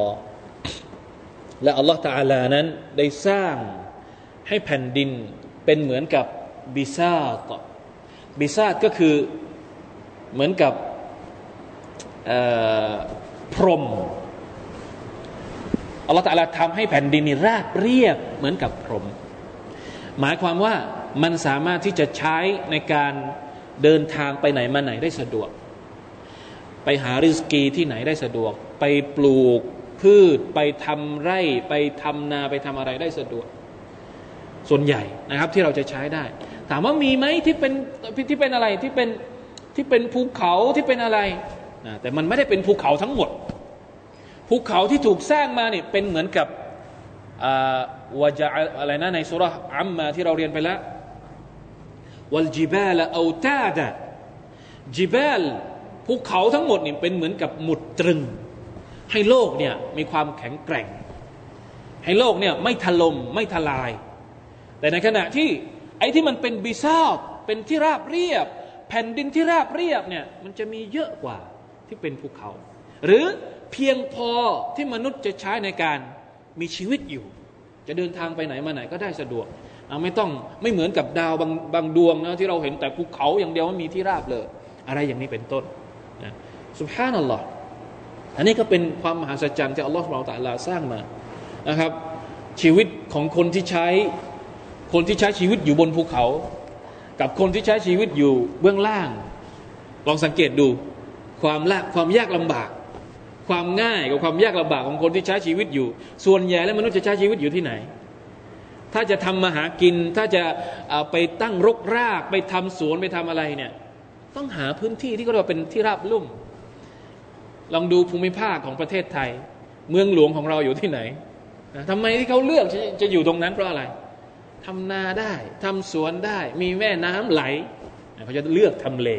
และอัลลอฮฺตาลานั้นได้สร้างให้แผ่นดินเป็นเหมือนกับบิซาตบิซาตก็คือเหมือนกับพรม พ อัลลอฮฺตะลาทำให้แผ่นดินนี่ราบเรียบเหมือนกับพรม หมายความว่ามันสามารถที่จะใช้ในการเดินทางไปไหนมาไหนได้สะดวก ไปหาริสกีที่ไหนได้สะดวก ไปปลูกพืช ไปทำไร่ ไปทำนาไปทำอะไรได้สะดวก ส่วนใหญ่นะครับที่เราจะใช้ได้ ถามว่ามีไหมที่เป็นที่เป็นอะไรที่เป็นที่เป็นภูเขาที่เป็นอะไรนะแต่มันไม่ได้เป็นภูเขาทั้งหมด ภูเขาที่ถูกสร้างมาเนี่ยเป็นเหมือนกับ วะจะอะไรนะในสุรอัมมาที่เราเรียนไปแล้ววัลจิบาลเอาตาดะจิบาลภูเขาทั้งหมดนี่เป็นเหมือนกับหมุดตรึง ให้โลกเนี่ยมีความแข็งแกร่ง ให้โลกเนี่ยไม่ถล่มไม่ทลาย แต่ในขณะที่ไอ้ที่มันเป็นบิซาบเป็นที่ราบเรียบ แผ่นดินที่ราบเรียบเนี่ยมันจะมีเยอะกว่าที่เป็นภูเขา หรือเพียงพอที่มนุษย์จะใช้ในการ มีชีวิตอยู่ จะเดินทางไปไหนมาไหนก็ได้สะดวกไม่ต้องไม่เหมือนกับดาวบางบางดวงนะที่เราเห็นแต่ภูเขาอย่างเดียวไมันมีที่ราบเลย อะไรอย่างนี้เป็นต้นนะสุภาพนัลลอฮ์อันนี้ก็เป็นความมหัศจรรย์ที่อัลลอฮฺสุบะตะลาสร้างมานะครับ ชีวิตของคนที่ใช้คนที่ใช้ชีวิตอยู่บนภูเขา กับคนที่ใช้ชีวิตอยู่เบื้องล่าง ลองสังเกตดูความละความยากลำบาก ความง่ายกับความยากลำบากของคนที่ใช้ชีวิตอยู่ ส่วนใหญ่แล้วมนุษย์จะใช้ชีวิตอยู่ที่ไหน ถ้าจะทำมาหากิน ถ้าจะไปตั้งรกราก ไปทำสวนไปทำอะไรเนี่ย ต้องหาพื้นที่ที่ก็เรียกว่าเป็นที่ราบลุ่ม ลองดูภูมิภาคของประเทศไทย เมืองหลวงของเราอยู่ที่ไหนทำไมที่เขาเลือกจะอยู่ตรงนั้นเพราะอะไรทำนาได้ทำสวนได้ มีแม่น้ำไหลเขาจะเลือกทำเล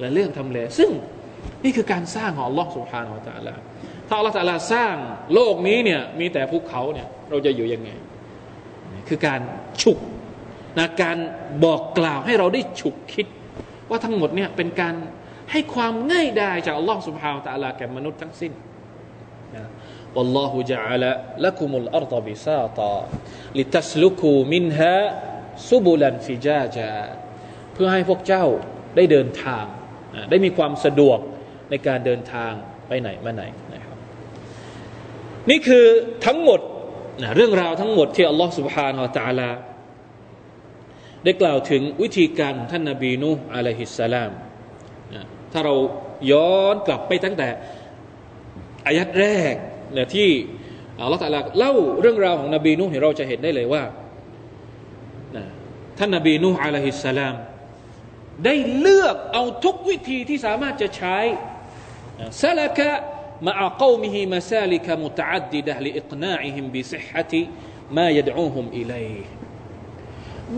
และเลือกทำเล ซึ่ง นี่คือการสร้างของอัลลอฮ์สุบฮานาอัลลอฮ์ถ้าอัลลอฮ์ตะลาสร้างโลกนี้เนี่ยมีแต่ภูเขาเนี่ยเราจะอยู่ยังไงคือการฉุกนะการบอกกล่าวให้เราได้ฉุกคิด ว่าทั้งหมดเนี่ยเป็นการให้ความง่ายดายจากอัลลอฮ์ سبحانه และ تعالى แก่มนุษย์ทั้งสิ้นนะ والله جعل لكم الأرض بساطا لتسلكوا منها سبلا فجاجا เพื่อให้พวกเจ้าได้เดินทาง ได้มีความสะดวก ในการเดินทางไปไหนมาไหนนะครับนี่คือทั้งหมดนะเรื่องราวทั้งหมดที่อัลลอฮฺสุบฮานาอัลตะลาได้กล่าวถึงวิธีการของท่านนาบีนูอะลัยฮิสสลามนะถ้าเราย้อนกลับไปตั้งแต่อายัดแรกเนี่ยที่อัลลอฮฺตะลาเล่าเรื่องราวของนบีนูให้เราจะเห็นได้เลยว่านะท่านนาบีนูอะลัยฮิสสลามได้เลือกเอาทุกวิธีที่สามารถจะใช้ ซาลกะมาอักมิฮิมาซาลิกะมุตอัดดิดะลิอิกนาอิฮิมบิซิฮะติมายดูฮุมอิเล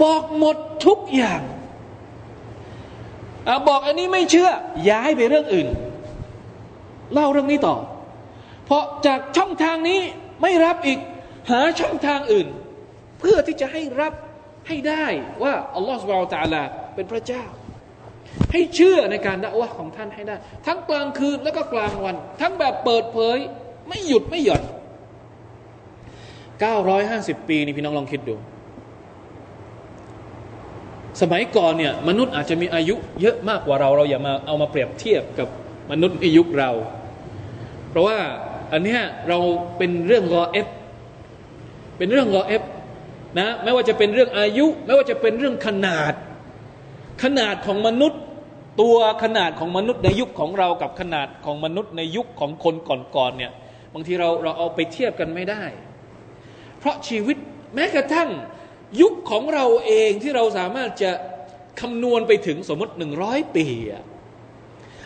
บอกหมดทุกอย่างอบอกอันนี้ไม่เชื่อ ย้ายไปเรื่องอื่น เล่าเรื่องนี้ต่อ เพราะจากช่องทางนี้ไม่รับอีกหาช่องทางอื่น เพื่อที่จะให้รับให้ได้ว่าอัลลอฮฺสุบะฮฺตะลาเป็นพระเจ้า ให้เชื่อในการด่าวะของท่านให้ได้ ทั้งกลางคืนแล้วก็กลางวัน ทั้งแบบเปิดเผย ไม่หยุดไม่หย่อน 950 ปีนี่พี่น้องลองคิดดู สมัยก่อนเนี่ยมนุษย์อาจจะมีอายุเยอะมากกว่าเราเราอย่ามาเอามาเปรียบเทียบกับมนุษย์ในยุคเรา เพราะว่าอันนี้เราเป็นเรื่องรอเอฟเป็นเรื่องรอเอฟนะไม่ว่าจะเป็นเรื่องอายุ ไม่ว่าจะเป็นเรื่องขนาด ขนาดของมนุษย์ ตัวขนาดของมนุษย์ในยุคของเรากับขนาดของมนุษย์ในยุคของคนก่อนๆเนี่ยบางทีเราเราเอาไปเทียบกันไม่ได้ เพราะชีวิตแม้กระทั่งยุคของเราเองที่เราสามารถจะคำนวณไปถึงสมมติหนึ่งร้อยปี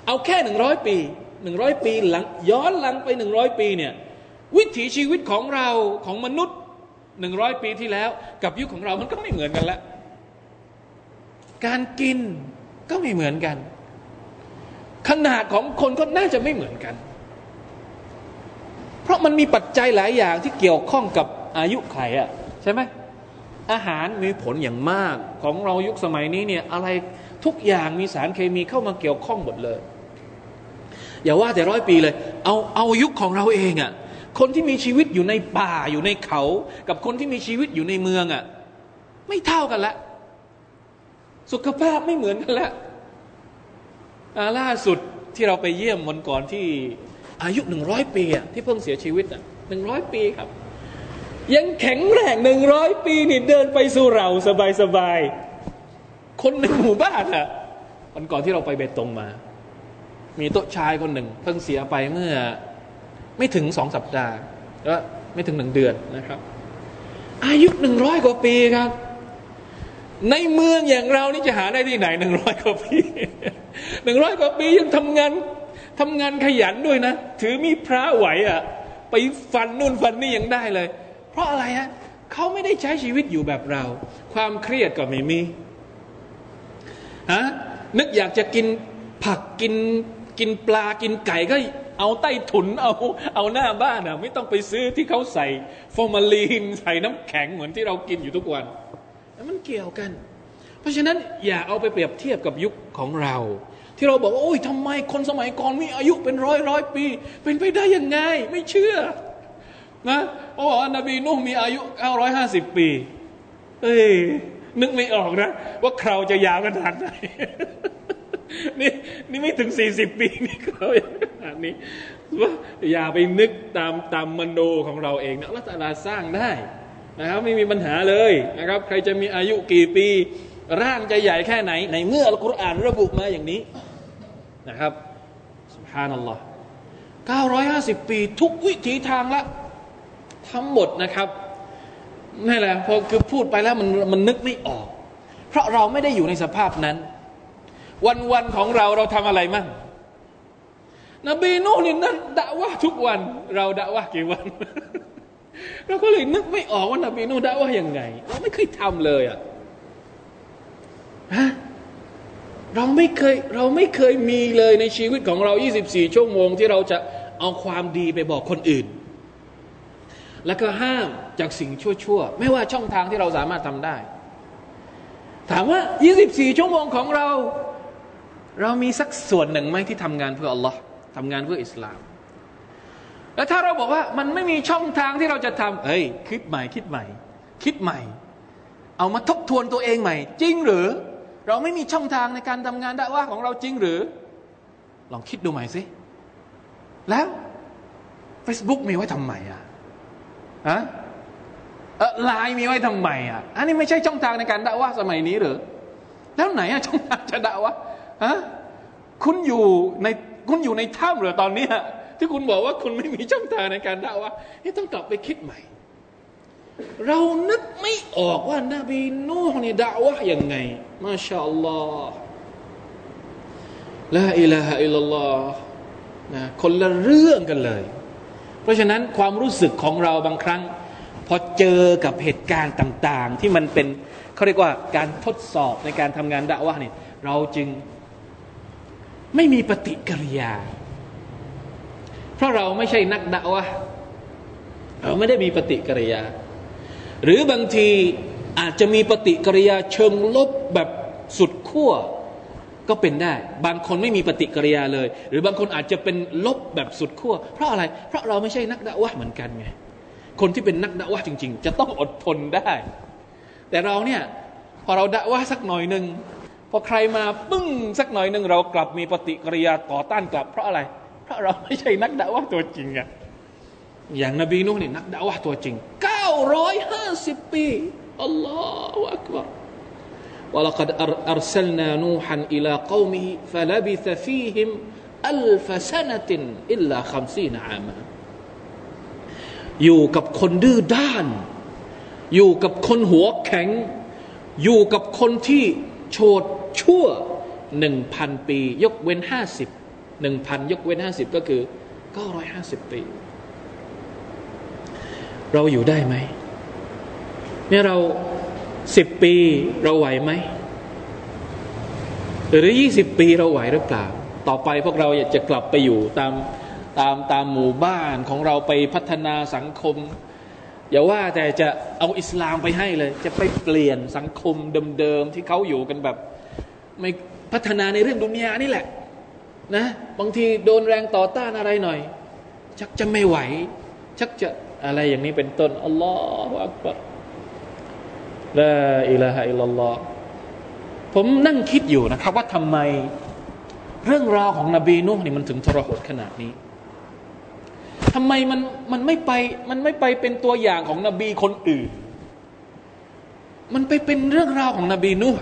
เอาแค่หนึ่งร้อยปีหนึ่งร้อยปีหลังย้อนหลังไปหนึ่งร้อยปีเนี่ยวิถีชีวิตของเราของมนุษย์หนึ่งร้อยปีที่แล้ว กับยุคของเรามันก็ไม่เหมือนกันล้วการกิน ก็ไม่เหมือนกัน ขนาดของคนก็น่าจะไม่เหมือนกัน เพราะมันมีปัจจัยหลายอย่างที่เกี่ยวข้องกับอายุไขอะใช่ไหมอาหารมีผลอย่างมากของเรายุคสมัยนี้เนี่ยอะไรทุกอย่างมีสารเคมีเข้ามาเกี่ยวข้องหมดเลย อย่าว่าแต่ร้อยปีเลย เอาเอายุคของเราเองอะ่ะคนที่มีชีวิตอยู่ในป่าอยู่ในเขา กับคนที่มีชีวิตอยู่ในเมืองอะ่ะไม่เท่ากันละ สุขภาพไม่เหมือนกันแล้วล่าสุดที่เราไปเยี่ยมวันก่อนที่อายุหนึ่งร้อยปีอะที่เพิ่งเสียชีวิตอะหนึ่งร้อยปีครับ ยังแข็งแรงหนึ่งร้อยปีนี่เดินไปสู่เราสบายสบายคนในหมู่บ้านอะวันก่อนที่เราไปเบตตงมา มีโต๊ะชายคนหนึ่ง เพิ่งเสียไปเมื่อ ไม่ถึงสองสัปดาห์แล้วไม่ถึงหนึ่งเดือนนะครับ อายุหนึ่งร้อยกว่าปีครับ ในเมืองอย่างเรานี่จะหาได้ที่ไหนหนึ่งร้อยกว่าปีหนึ่งร้อยกว่าปียังทำงานทำงานขยันด้วยนะ ถือมีพระไหวอะ่ะ ไปฟันนู่นฟันนี่ยังได้เลย เพราะอะไรฮะเขาไม่ได้ใช้ชีวิตอยู่แบบเรา ความเครียดก็ไม่มีฮะนึกอยากจะกินผักกินกินปลากินไก่ก็เอาใต้ถุนเอาเอาหน้าบ้านอะ ไม่ต้องไปซื้อที่เขาใส่ฟอร์มาลีนใส่น้ำแข็งเหมือนที่เรากินอยู่ทุกวัน มันเกี่ยวกัน เพราะฉะนั้นอย่าเอาไปเปรียบเทียบกับยุคของเรา ที่เราบอกว่าโอ้ยทำไมคนสมัยก่อนมีอายุเป็นร้อยร้อยปี เป็นไปได้ยังไง ไม่เชื่อนะโอ้นบีนุ่มมีอายุเก้าร้อยห้าสิบปี เอ้ยนึกไม่ออกนะ ว่าคราวจะยาวขนาดไหนนี่นี่ไม่ถึงสี่สิบปีนี่เขาอันนี้ว่าอย่าไปนึกตามตามมโนของเราเองนะละตาลาสร้างได้ นะครับไม่มีปัญหาเลยนะครับ ใครจะมีอายุกี่ปี ร่างจะใหญ่แค่ไหน ในเมื่ออัลกุรอานระบุมาอย่างนี้นะครับสุภานัลลอฮ์950 ปีทุกวิถีทางละ ทั้งหมดนะครับนี่แหละพอคือพูดไปแล้วมันมันนึกไม่ออก เพราะเราไม่ได้อยู่ในสภาพนั้น วันวันของเราเราทำอะไรมั่งนบีนูนี่นั่นด่าว่าทุกวัน เราด่าว่ากี่วัน เราก็เลยนึกไม่ออกว่านบีนูด่าว่ายังไง เราไม่เคยทำเลยอะฮะเราไม่เคยเราไม่เคยมีเลยในชีวิตของเรา 24 ชั่วโมงที่เราจะเอาความดีไปบอกคนอื่น แล้วก็ห้ามจากสิ่งชั่วๆ ไม่ว่าช่องทางที่เราสามารถทำได้ ถามว่า 24 ชั่วโมงของเรา เรามีสักส่วนหนึ่งไหมที่ทำงานเพื่ออัลลอฮ์ทำงานเพื่ออิสลาม แล้วถ้าเราบอกว่ามันไม่มีช่องทางที่เราจะทำเฮ้ยคิดใหม่คิดใหม่ คิดใหม่ เอามาทบทวนตัวเองใหม่ จริงหรือ เราไม่มีช่องทางในการทำงานด่าว่าของเราจริงหรือ ลองคิดดูใหม่สิแล้ว Facebook มีไว้ทำไมอะฮะไลน์มีไว้ทำไมอะ อันนี้ไม่ใช่ช่องทางในการด่าว่าสมัยนี้หรือ แล้วไหนอะช่องทางจะด่าว่าฮะคุณอยู่ในคุณอยู่ในถ้ำหรือตอนนี้ ที่คุณบอกว่าคุณไม่มีช่องทางในการด่าว่านี่ต้องกลับไปคิดใหม่ เรานึกไม่ออกว่านาบีนูฮ์นี่ด่าว่าอย่างไง มาชาอัลลอฮ์ละอิลาฮะอิลลัลลอฮ์นะคนละเรื่องกันเลย เพราะฉะนั้นความรู้สึกของเราบางครั้ง พอเจอกับเหตุการณ์ต่าง ๆ ที่มันเป็นเขาเรียกว่าการทดสอบในการทำงานด่าว่าเนี่ยเราจึงไม่มีปฏิกิริยา เพราะเราไม่ใช่นักดะวะเราไม่ได้มีปฏิกิริยา หรือบางทีอาจจะมีปฏิกิริยาเชิงลบแบบสุดขั้วก็เป็นได้ บางคนไม่มีปฏิกิริยาเลย หรือบางคนอาจจะเป็นลบแบบสุดขั้วเพราะอะไร เพราะเราไม่ใช่นักดะวะเหมือนกันไงคนที่เป็นนักดะวะจริง ๆ จะต้องอดทนได้ แต่เราเนี่ยพอเราดะวะสักหน่อยหนึ่งพอใครมาปึ้งสักหน่อยหนึ่งเรากลับมีปฏิกิริยาต่อต้านกลับ เพราะอะไรเราะเราไม่ใช่นักด่าวะตัวจริงอะอย่างนบีนุ่นี่นักด่าวะตัวจริง950ปีอัลลอฮฺอักบาร ولقد أرسلنا نوحا إلى قومه فلبث فيهم ألف سنة إلا خمسين عاما อยู่กับคนดื้อด้าน อยู่กับคนหัวแข็ง อยู่กับคนที่โฉดชั่วหนึ่งพันปี ยกเว้นห้าสิบ หนึ่งพันยกเว้นห้าสิบก็คือเก้าร้อยห้าสิบปี เราอยู่ได้ไหมเนี่ยเราสิบปีเราไหวไหมหรือยี่สิบปีเราไหวหรือเปล่า ต่อไปพวกเราอยากจะกลับไปอยู่ตามตามตามหมู่บ้านของเราไปพัฒนาสังคม อย่าว่าแต่จะเอาอิสลามไปให้เลย จะไปเปลี่ยนสังคมเดิมๆที่เขาอยู่กันแบบ ไม่พัฒนาในเรื่องดุนยานี่แหละ นะบางทีโดนแรงต่อต้านอะไรหน่อย ชักจะไม่ไหว ชักจะอะไรอย่างนี้เป็นต้นอัลลอฮฺอักบารลาอิลาฮะอิลลัลลอฮผมนั่งคิดอยู่นะครับ ว่าทำไมเรื่องราวของนบีนุ่นี่มันถึงทรหดขนาดนี้ทำไมมันมันไม่ไปมันไม่ไปเป็นตัวอย่างของนบีคนอื่น มันไปเป็นเรื่องราวของนบีนูฮ์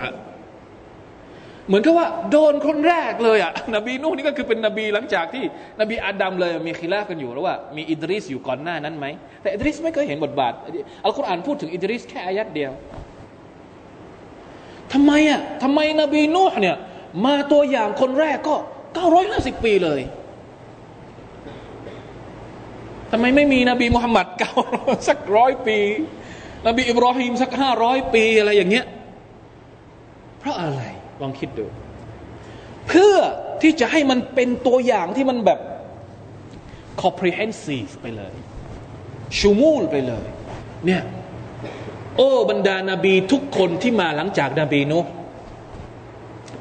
เหมือนกับว่าโดนคนแรกเลยอะนบีนูฮ์นี่ก็คือเป็นนบีหลังจากที่ นบีอาดัมเลยมี خلاف กันอยู่แล้วว่ามีอิดริสอยู่ก่อนหน้านั้นไหมแต่อิดริสไม่เคยเห็นบทบาทอัลกุรอานพูดถึงอิดริสแค่อายะฮ์เดียวทำไมอะทำไมนบีนูฮ์เนี่ย มาตัวอย่างคนแรกก็เก้าร้อยห้าสิบปีเลยทำไมไม่มีนบีมุฮัมมัดเก้าสักร้อยปี นบีอิบรอฮิมสักห้าร้อยปีอะไรอย่างเงี้ย เพราะอะไร ลองคิดดู เพื่อที่จะให้มันเป็นตัวอย่างที่มันแบบ comprehensive ไปเลย ชูมูลไปเลย เนี่ย โอ้บรรดานาบีทุกคนที่มาหลังจากนบีนุ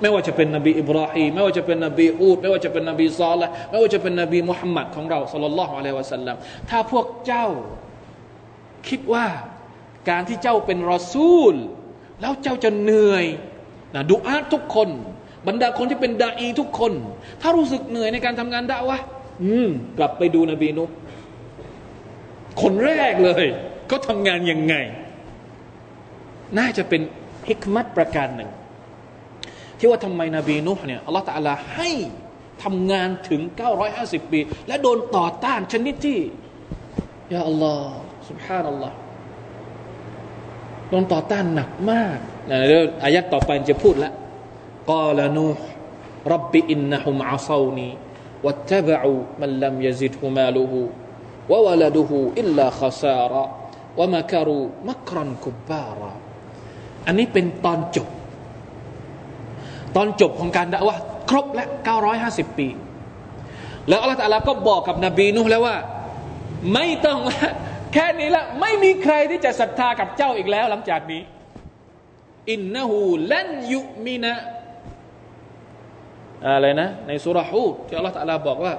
ไม่ว่าจะเป็นนบีอิบราฮิมไม่ว่าจะเป็นนบีอูดไม่ว่าจะเป็นนบีซอลไม่ว่าจะเป็นนบีมุฮัมมัดของเราสัลลัลลอฮุอะลัยวะสัลลัมถ้าพวกเจ้าคิดว่าการที่เจ้าเป็นรอซูล แล้วเจ้าจะเหนื่อย นะดูอาทุกคน บรรดาคนที่เป็นดาอีทุกคน ถ้ารู้สึกเหนื่อยในการทำงานด่วะอืม กลับไปดูนบีนุคนแรกเลยก็ทำงานยังไง น่าจะเป็นฮิกมัตประการหนึ่ง ที่ว่าทำไมนบีนุเนี่ยอัลลอฮฺตะลาให้ทำงานถึง 950 ปี และโดนต่อต้านชนิดที่ยาอัลลอฮ์สุบฮานัลลอฮฺโดนต่อต้านหนักมาก นะเดี๋ยวอายัดต่อไปจะพูดละกาลนูห์รับบิอินนะฮุมอาซาวนีวัตตบะอูมันลัมยซิดฮุมาลูฮูวะวะลดุฮูอิลลาขซาระวะมะคารูมักรันคุบบาระอันนี้เป็นตอนจบ ตอนจบของการด่าว่าครบและ 950 ปี แล้วอัลลอฮฺาลาก็บอกกับนบีนุแล้วว่า ไม่ต้องแค่นี้ละไม่มีใครที่จะศรัทธากับเจ้าอีกแล้วหลังจากนี้ อินนะฮูลันยุมินะอะไรนะ ในสุรฮูที่อัลลอฮฺตาลาบอกว่า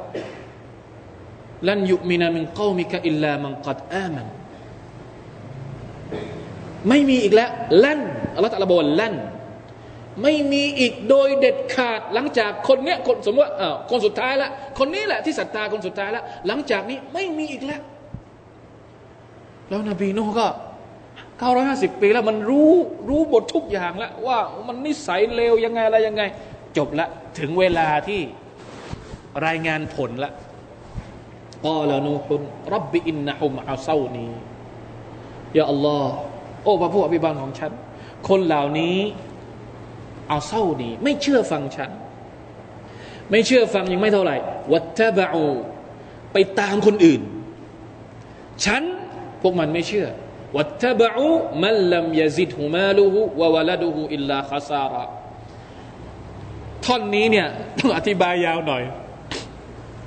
ลันยุมินะมินกอมิกะอิลลามันกัดอามันไม่มีอีกแล้วลั่นอัลลอฮฺตาลาบอกว่าลั่นไม่มีอีกโดยเด็ดขาดหลังจากคนเนี้ยคนสมมติว่าคนสุดท้ายละคนนี้แหละที่ศรัทธาคนสุดท้ายละหลังจากนี้ไม่มีอีกแล้ว แล้วนบีนูก็ เก้าร้อยห้าสิบปีแล้วมันรู้รู้บททุกอย่างแล้ว ว่ามันนิสัยเลวยังไงอะไรยังไง จบละ ถึงเวลาที่รายงานผลละกอลานูฮุนรับบิอินนะฮุมอาเซานียาอัลลอฮ์โอ้พระผู้อภิบาลของฉัน คนเหล่านี้เอาเศร้าดีไม่เชื่อฟังฉัน ไม่เชื่อฟังยังไม่เท่าไหร่วัตบะอูไปตามคนอื่น ฉันพวกมันไม่เชื่อ วัตบะอูมันลัมยซิดหูมาลูหูวะวะลดูหูอิลลาคาซาระท่อนนี้เนี่ยต้องอธิบายยาวหน่อย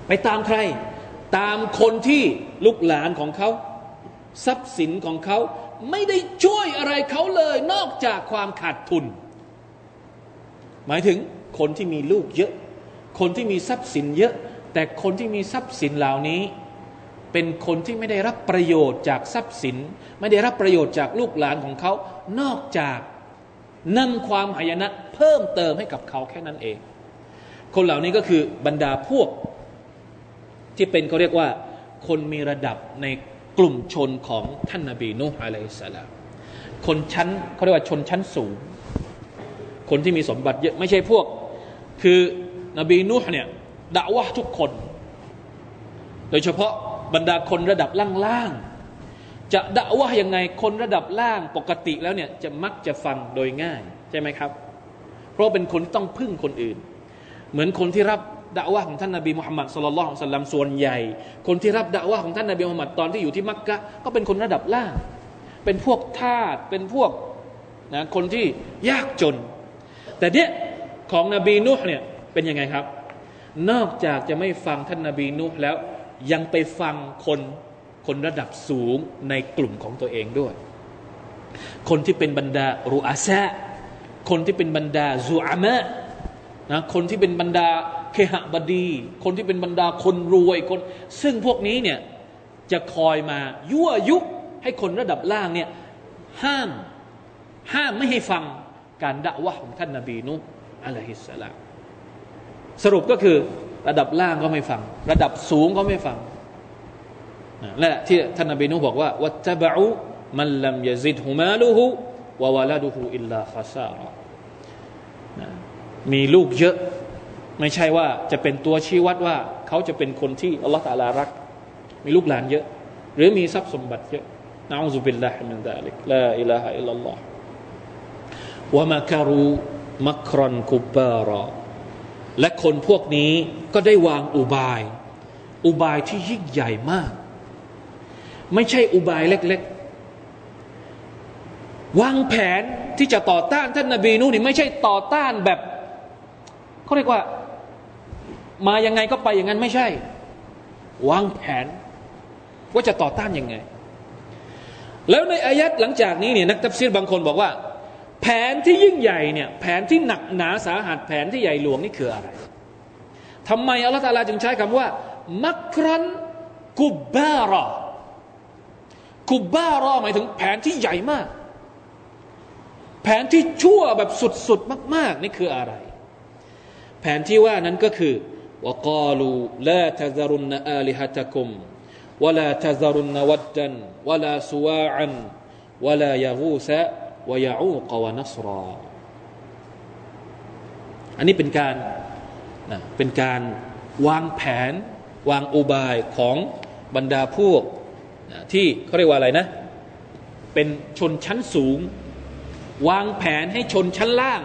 ไปตามใคร ตามคนที่ลูกหลานของเขา ทรัพย์สินของเขา ไม่ได้ช่วยอะไรเขาเลย นอกจากความขาดทุน หมายถึงคนที่มีลูกเยอะ คนที่มีทรัพย์สินเยอะ แต่คนที่มีทรัพย์สินเหล่านี้ เป็นคนที่ไม่ได้รับประโยชน์จากทรัพย์สิน ไม่ได้รับประโยชน์จากลูกหลานของเขา นอกจากนำความหายนะเพิ่มเติมให้กับเขาแค่นั้นเอง คนเหล่านี้ก็คือบรรดาพวก ที่เป็นเขาเรียกว่า คนมีระดับในกลุ่มชนของท่านนาบีนูฮ์อะลัยสลามคนชั้นเขาเรียกว่าชนชั้นสูง คนที่มีสมบัติเยอะไม่ใช่พวก คือนบีนุห์เนี่ยด่าวะทุกคน โดยเฉพาะ บรรดาคนระดับล่างๆจะด่าวะยังไงคนระดับล่างปกติแล้วเนี่ยจะมักจะฟังโดยง่ายใช่ไหมครับ เพราะเป็นคนที่ต้องพึ่งคนอื่น เหมือนคนที่รับด่าวะของท่านนาบีมุฮัมมัดสุลลัลของสัลลัมส่วนใหญ่ คนที่รับด่าวะของท่านนาบีมุฮัมมัดตอนที่อยู่ที่มักกะก็เป็นคนระดับล่าง เป็นพวกทาสเป็นพวกนะคนที่ยากจน แต่เนี้ยของนบีนุห์เนี่ยเป็นยังไงครับ นอกจากจะไม่ฟังท่านนบีนุห์แล้ว ยังไปฟังคนคนระดับสูงในกลุ่มของตัวเองด้วย คนที่เป็นบรรดารูอาซะคนที่เป็นบรรดาซูอามะนะคนที่เป็นบรรดาเคหบดี คนที่เป็นบรรดาคนรวยคน ซึ่งพวกนี้เนี่ยจะคอยมายั่วยุให้คนระดับล่างเนี่ยห้ามห้ามไม่ให้ฟังการด่าวะของท่านนาบีนุอะลัยฮิสสลามสรุปก็คือ ระดับล่างก็ไม่ฟัง ระดับสูงก็ไม่ฟังนั่นแหละที่ท่านนบีนูบอกว่าวัตบะอุมันลัมยซิดฮุมาลูฮุวะวะลาดูฮุอิลลาฟาซาระมีลูกเยอะ ไม่ใช่ว่าจะเป็นตัวชี้วัดว่า เขาจะเป็นคนที่อัลลอฮฺตาลารัก มีลูกหลานเยอะ หรือมีทรัพย์สมบัติเยอะนะอูซุบิลลาฮิมินดาลิกลาอิลาฮะอิลลัลลอฮ์วะมาการูมักรอนกุบบารอ และคนพวกนี้ก็ได้วางอุบาย อุบายที่ยิ่งใหญ่มาก ไม่ใช่อุบายเล็กๆ วางแผนที่จะต่อต้านท่านนาบีนูนี่ไม่ใช่ต่อต้านแบบเขาเรียกว่า มายังไงก็ไปอย่างนั้นไม่ใช่ วางแผน ว่าจะต่อต้านยังไง แล้วในอายัดหลังจากนี้เนี่ยนักตัฟซีรบางคนบอกว่า แผนที่ยิ่งใหญ่เนี่ยแผนที่หนักหนาสาหัสแผนที่ใหญ่หลวงนี่คืออะไรทำไมอัลลอฮฺตาลาจึงใช้คำว่า มักรันกุบบารอกุบบารอหมายถึงแผนที่ใหญ่มาก แผนที่ชั่วแบบสุดๆมาก ๆ นี่คืออะไร แผนที่ว่านั้นก็คือวกาลูลาทซารุนอาลิฮัตะกุมวลาทซารุนวัดดันวลาสวาอันวลายากูซะ วยาอูกวนัสรออันนี้เป็นการนะเป็นการวางแผน วางอุบายของบรรดาพวกนะที่เขาเรียกว่าอะไรนะ เป็นชนชั้นสูง วางแผนให้ชนชั้นล่าง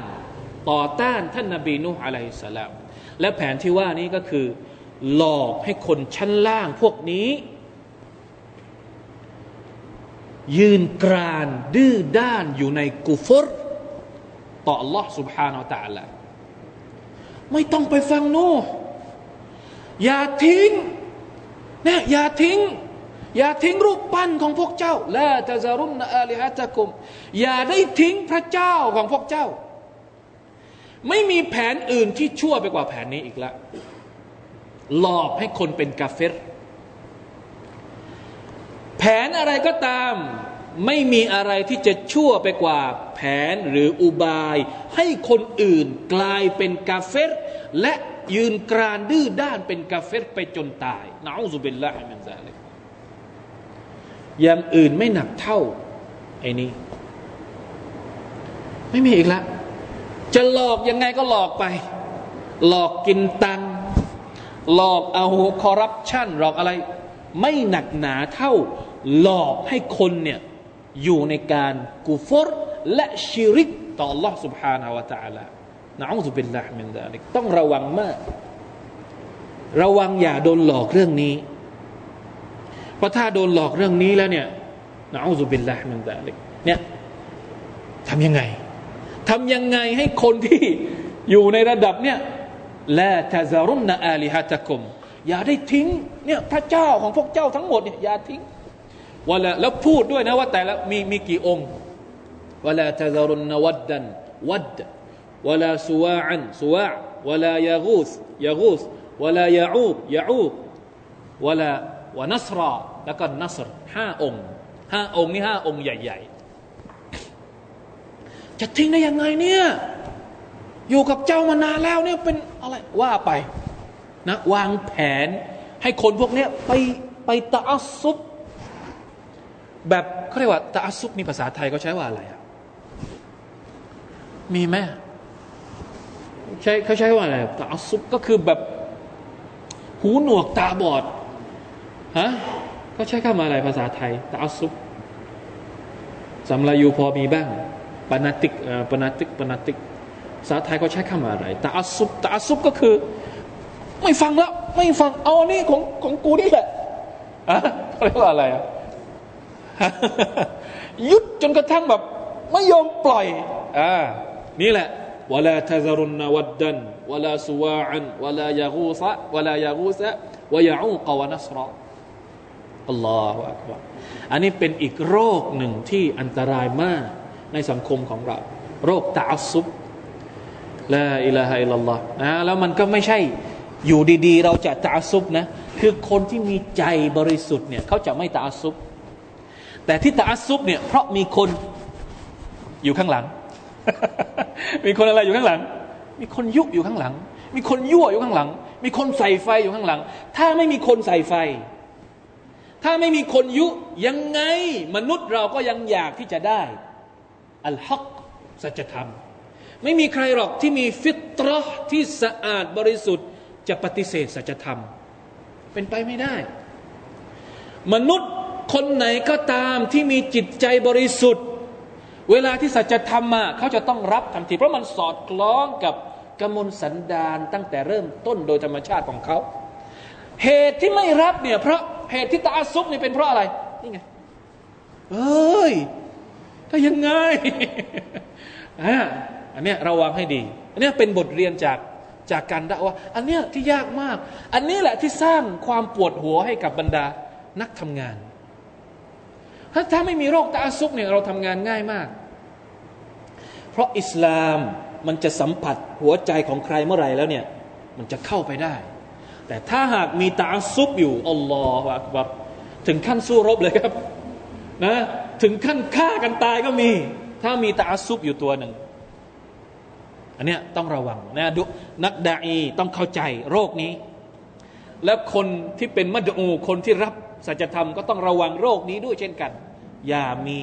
ต่อต้านท่านนาบีนุอะลัยสลามและแผนที่ว่านี้ก็คือ หลอกให้คนชั้นล่างพวกนี้ ยืนกรานดื้อด้านอยู่ในกุฟรต่อ Allah سبحانه และ تعالى ไม่ต้องไปฟังโน่อย่าทิ้งนะอย่าทิ้ง อย่าทิ้งรูปปั้นของพวกเจ้าละตะซารุนอาลิฮัตะกุมอย่าได้ทิ้งพระเจ้าของพวกเจ้า ไม่มีแผนอื่นที่ชั่วไปกว่าแผนนี้อีกแล้วหลอกให้คนเป็นกาเฟร แผนอะไรก็ตาม ไม่มีอะไรที่จะชั่วไปกว่าแผนหรืออุบาย ให้คนอื่นกลายเป็นกาเฟรและยืนกรานดื้อด้านเป็นกาเฟรไปจนตายنعوذ بالله من ذلكอย่างอื่นไม่หนักเท่าไอ้นี้ ไม่มีอีกแล้วจะหลอกยังไงก็หลอกไป หลอกกินตัง หลอกเอาคอร์รัปชันหลอกอะไร ไม่หนักหนาเท่า หลอกให้คนเนี่ยอยู่ในการกุฟรและชิริกต่อ Allah سبحانه และ تعالى นะอูซุบิลลาฮิมินซาลิกต้องระวังมาก ระวังอย่าโดนหลอกเรื่องนี้ เพราะถ้าโดนหลอกเรื่องนี้แล้วเนี่ยนะอูซุบิลลาฮิมินซาลิกเนี่ยทำยังไงทำยังไงให้คนที่อยู่ในระดับเนี่ยละทะซารุนอาลิฮัตะกุมอย่าได้ทิ้งเนี่ยพระเจ้าของพวกเจ้าทั้งหมดเนี่ยอย่าทิ้ง วลาแล้วพูดด้วยนะว่าแต่ละมีมีกี่องค์วลาทะซารุนนวัดดันวัดวลาสุวาอันสุวาวลายากูสยากูสวลายาอูบยาอูบวลาวนัสราแล้วก็นัสรห้าองค์ห้าองค์นี่ห้าองค์ใหญ่ๆ จะทิ้งได้ยังไงเนี่ย อยู่กับเจ้ามานานแล้วเนี่ยเป็นอะไรว่าไปนะวางแผนให้คนพวกนี้ไปไปตะอัซุบ แบบเขาเรียกว่าตาอัซุกนี่ภาษาไทยเขาใช้ว่าอะไรอะมีไหมใช้เขาใช้ว่าอะไรตาอัซุกก็คือแบบ หูหนวกตาบอดฮะเขาใช้คำอะไรภาษาไทยตาอัซุกสำลายูพอมีบ้างปนาติกปนาติกปนาติกภาษาไทยเขาใช้คำอะไรตาอัซุบตาอัซุบก็คือ ไม่ฟังแล้ว ไม่ฟังเอานี่ของของกูนี่แหละอะเขาเรียกว่าอะไรอะ ยุดจนกระทั่งแบบ ไม่ยอมปล่อยอ่านี่แหละวลาทะซรุนนวัดดันวลาสุวาอันวลายากูซะวลายากูซะวยาอูกวนัสรออัลลอฮฺอักบารอันนี้เป็นอีกโรคหนึ่งที่อันตรายมากในสังคมของเรา โรคตาอัซุบลาอิลาฮะอิลลัลลอฮ์นะแล้วมันก็ไม่ใช่อยู่ดีๆ เราจะตาอัซุบนะ คือคนที่มีใจบริสุทธิ์เนี่ยเขาจะไม่ตาอัซุบ แต่ที่ตาอัซุบเนี่ยเพราะมีคนอยู่ข้างหลัง มีคนอะไรอยู่ข้างหลัง มีคนยุอยู่ข้างหลัง มีคนยั่วอยู่ข้างหลัง มีคนใส่ไฟอยู่ข้างหลัง ถ้าไม่มีคนใส่ไฟ ถ้าไม่มีคนยุยังไงมนุษย์เราก็ยังอยากที่จะได้ อัลฮักสัจธรรม ไม่มีใครหรอกที่มีฟิตรอที่สะอาดบริสุทธิ์ จะปฏิเสธสัจธรรม เป็นไปไม่ได้ มนุษย์ คนไหนก็ตามที่มีจิตใจบริสุทธิ์ เวลาที่สัจธรรมมาเขาจะต้องรับทันที เพราะมันสอดคล้องกับกมลสันดานตั้งแต่เริ่มต้นโดยธรรมชาติของเขา เหตุที่ไม่รับเนี่ยเพราะเหตุที่ตาซุกนี่เป็นเพราะอะไรนี่ไงเอ้ยถ้ายังไงอ่าอันเนี้ยระวังให้ดี อันเนี้ยเป็นบทเรียนจากจากการด่าว่า อันเนี้ยที่ยากมาก อันนี้แหละที่สร้างความปวดหัวให้กับบรรดานักทำงาน ถ้าถ้าไม่มีโรคตาซุกเนี่ยเราทำงานง่ายมาก เพราะอิสลามมันจะสัมผัสหัวใจของใครเมื่อไหร่แล้วเนี่ยมันจะเข้าไปได้ แต่ถ้าหากมีตาซุบอยู่อัลลอฮฺอักบัรถึงขั้นสู้รบเลยครับนะถึงขั้นฆ่ากันตายก็มี ถ้ามีตาซุบอยู่ตัวหนึ่งอันเนี้ยต้องระวังนะดุนักดาอีต้องเข้าใจโรคนี้ แล้วคนที่เป็นมัดอูคนที่รับสัจธรรมก็ต้องระวังโรคนี้ด้วยเช่นกัน อย่ามี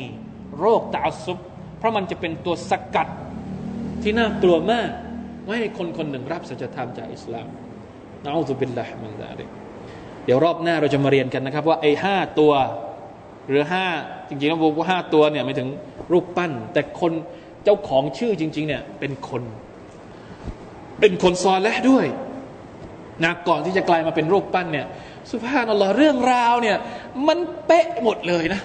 โรคตาซุบเพราะมันจะเป็นตัวสกัดที่น่ากลัวมากไม่ให้คนคนหนึ่งรับสัจธรรมจากอิสลามนะอูซุบิลลาฮิมินซาลิกเดี๋ยวรอบหน้าเราจะมาเรียนกันนะครับ ว่าไอ้ห้าตัว หรือห้าจริงๆแล้วบอกว่าห้าตัวเนี่ยไม่ถึงรูปปั้น แต่คนเจ้าของชื่อจริง ๆ เนี่ยเป็นคน เป็นคนซอลและด้วยนะก่อนที่จะกลายมาเป็นรูปปั้นเนี่ยสุภาพนัลลอฮ์เรื่องราวเนี่ย มันเป๊ะหมดเลยนะ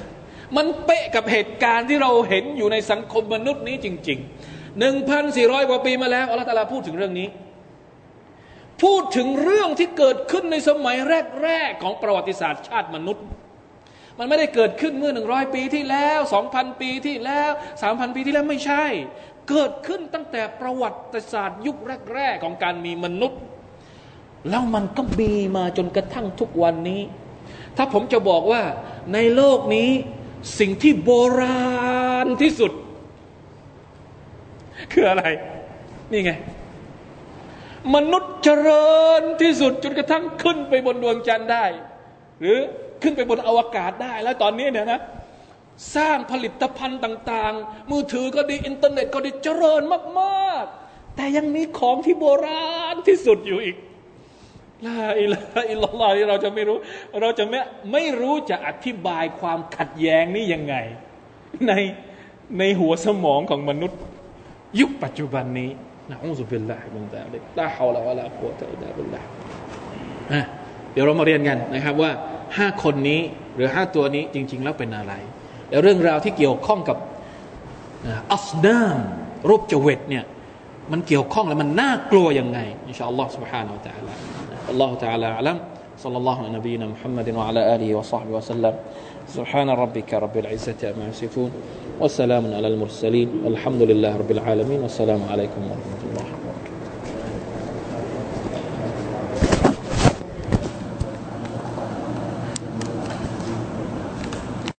มันเป๊ะกับเหตุการณ์ที่เราเห็นอยู่ในสังคมมนุษย์นี้จริงๆหนึ่งพันสี่ร้อยกว่าปีมาแล้วอัลลอฮฺตาลาพูดถึงเรื่องนี้ พูดถึงเรื่องที่เกิดขึ้นในสมัยแรก ๆ ของประวัติศาสตร์ชาติมนุษย์ มันไม่ได้เกิดขึ้นเมื่อหนึ่งร้อยปีที่แล้วสองพันปีที่แล้วสามพันปีที่แล้วไม่ใช่ เกิดขึ้นตั้งแต่ประวัติศาสตร์ยุคแรก ๆ ของการมีมนุษย์ แล้วมันก็มีมาจนกระทั่งทุกวันนี้ ถ้าผมจะบอกว่าในโลกนี้ สิ่งที่โบราณที่สุด คืออะไร นี่ไง มนุษย์เจริญที่สุดจนกระทั่งขึ้นไปบนดวงจันทร์ได้ หรือขึ้นไปบนอวกาศได้ แล้วตอนนี้เนี่ยนะสร้างผลิตภัณฑ์ต่าง ๆ มือถือก็ดีอินเทอร์เน็ตก็ดีเจริญมาก ๆ แต่ยังมีของที่โบราณที่สุดอยู่อีก ลาอิลาอิลลอฮที่เราจะไม่รู้ เราจะไม่ไม่รู้จะอธิบายความขัดแย้งนี้ยังไง ในในหัวสมองของมนุษย์ยุคปัจจุบันนี้นะอูซุบิลลาฮิมินซาลิกลาฮาวลาวะลากุวะตะอิลลาบิลลาฮเดี๋ยวเรามาเรียนกันนะครับว่าห้าคนนี้หรือห้าตัวนี้จริง ๆ แล้วเป็นอะไร แล้วเรื่องราวที่เกี่ยวข้องกับอัสดามรูปจเวตเนี่ยมันเกี่ยวข้องแล้วมันน่ากลัวยังไงอินชาอัลลอฮ์ سبحانه และ تعالى الله تعالى أعلم. صلى الله على نبينا محمد وعلى آله وصحبه وسلم. سبحان ربك رب العزة أما يصفون وسلام على المرسلين والحمد لله رب العالمين والسلام عليكم ورحمة الله.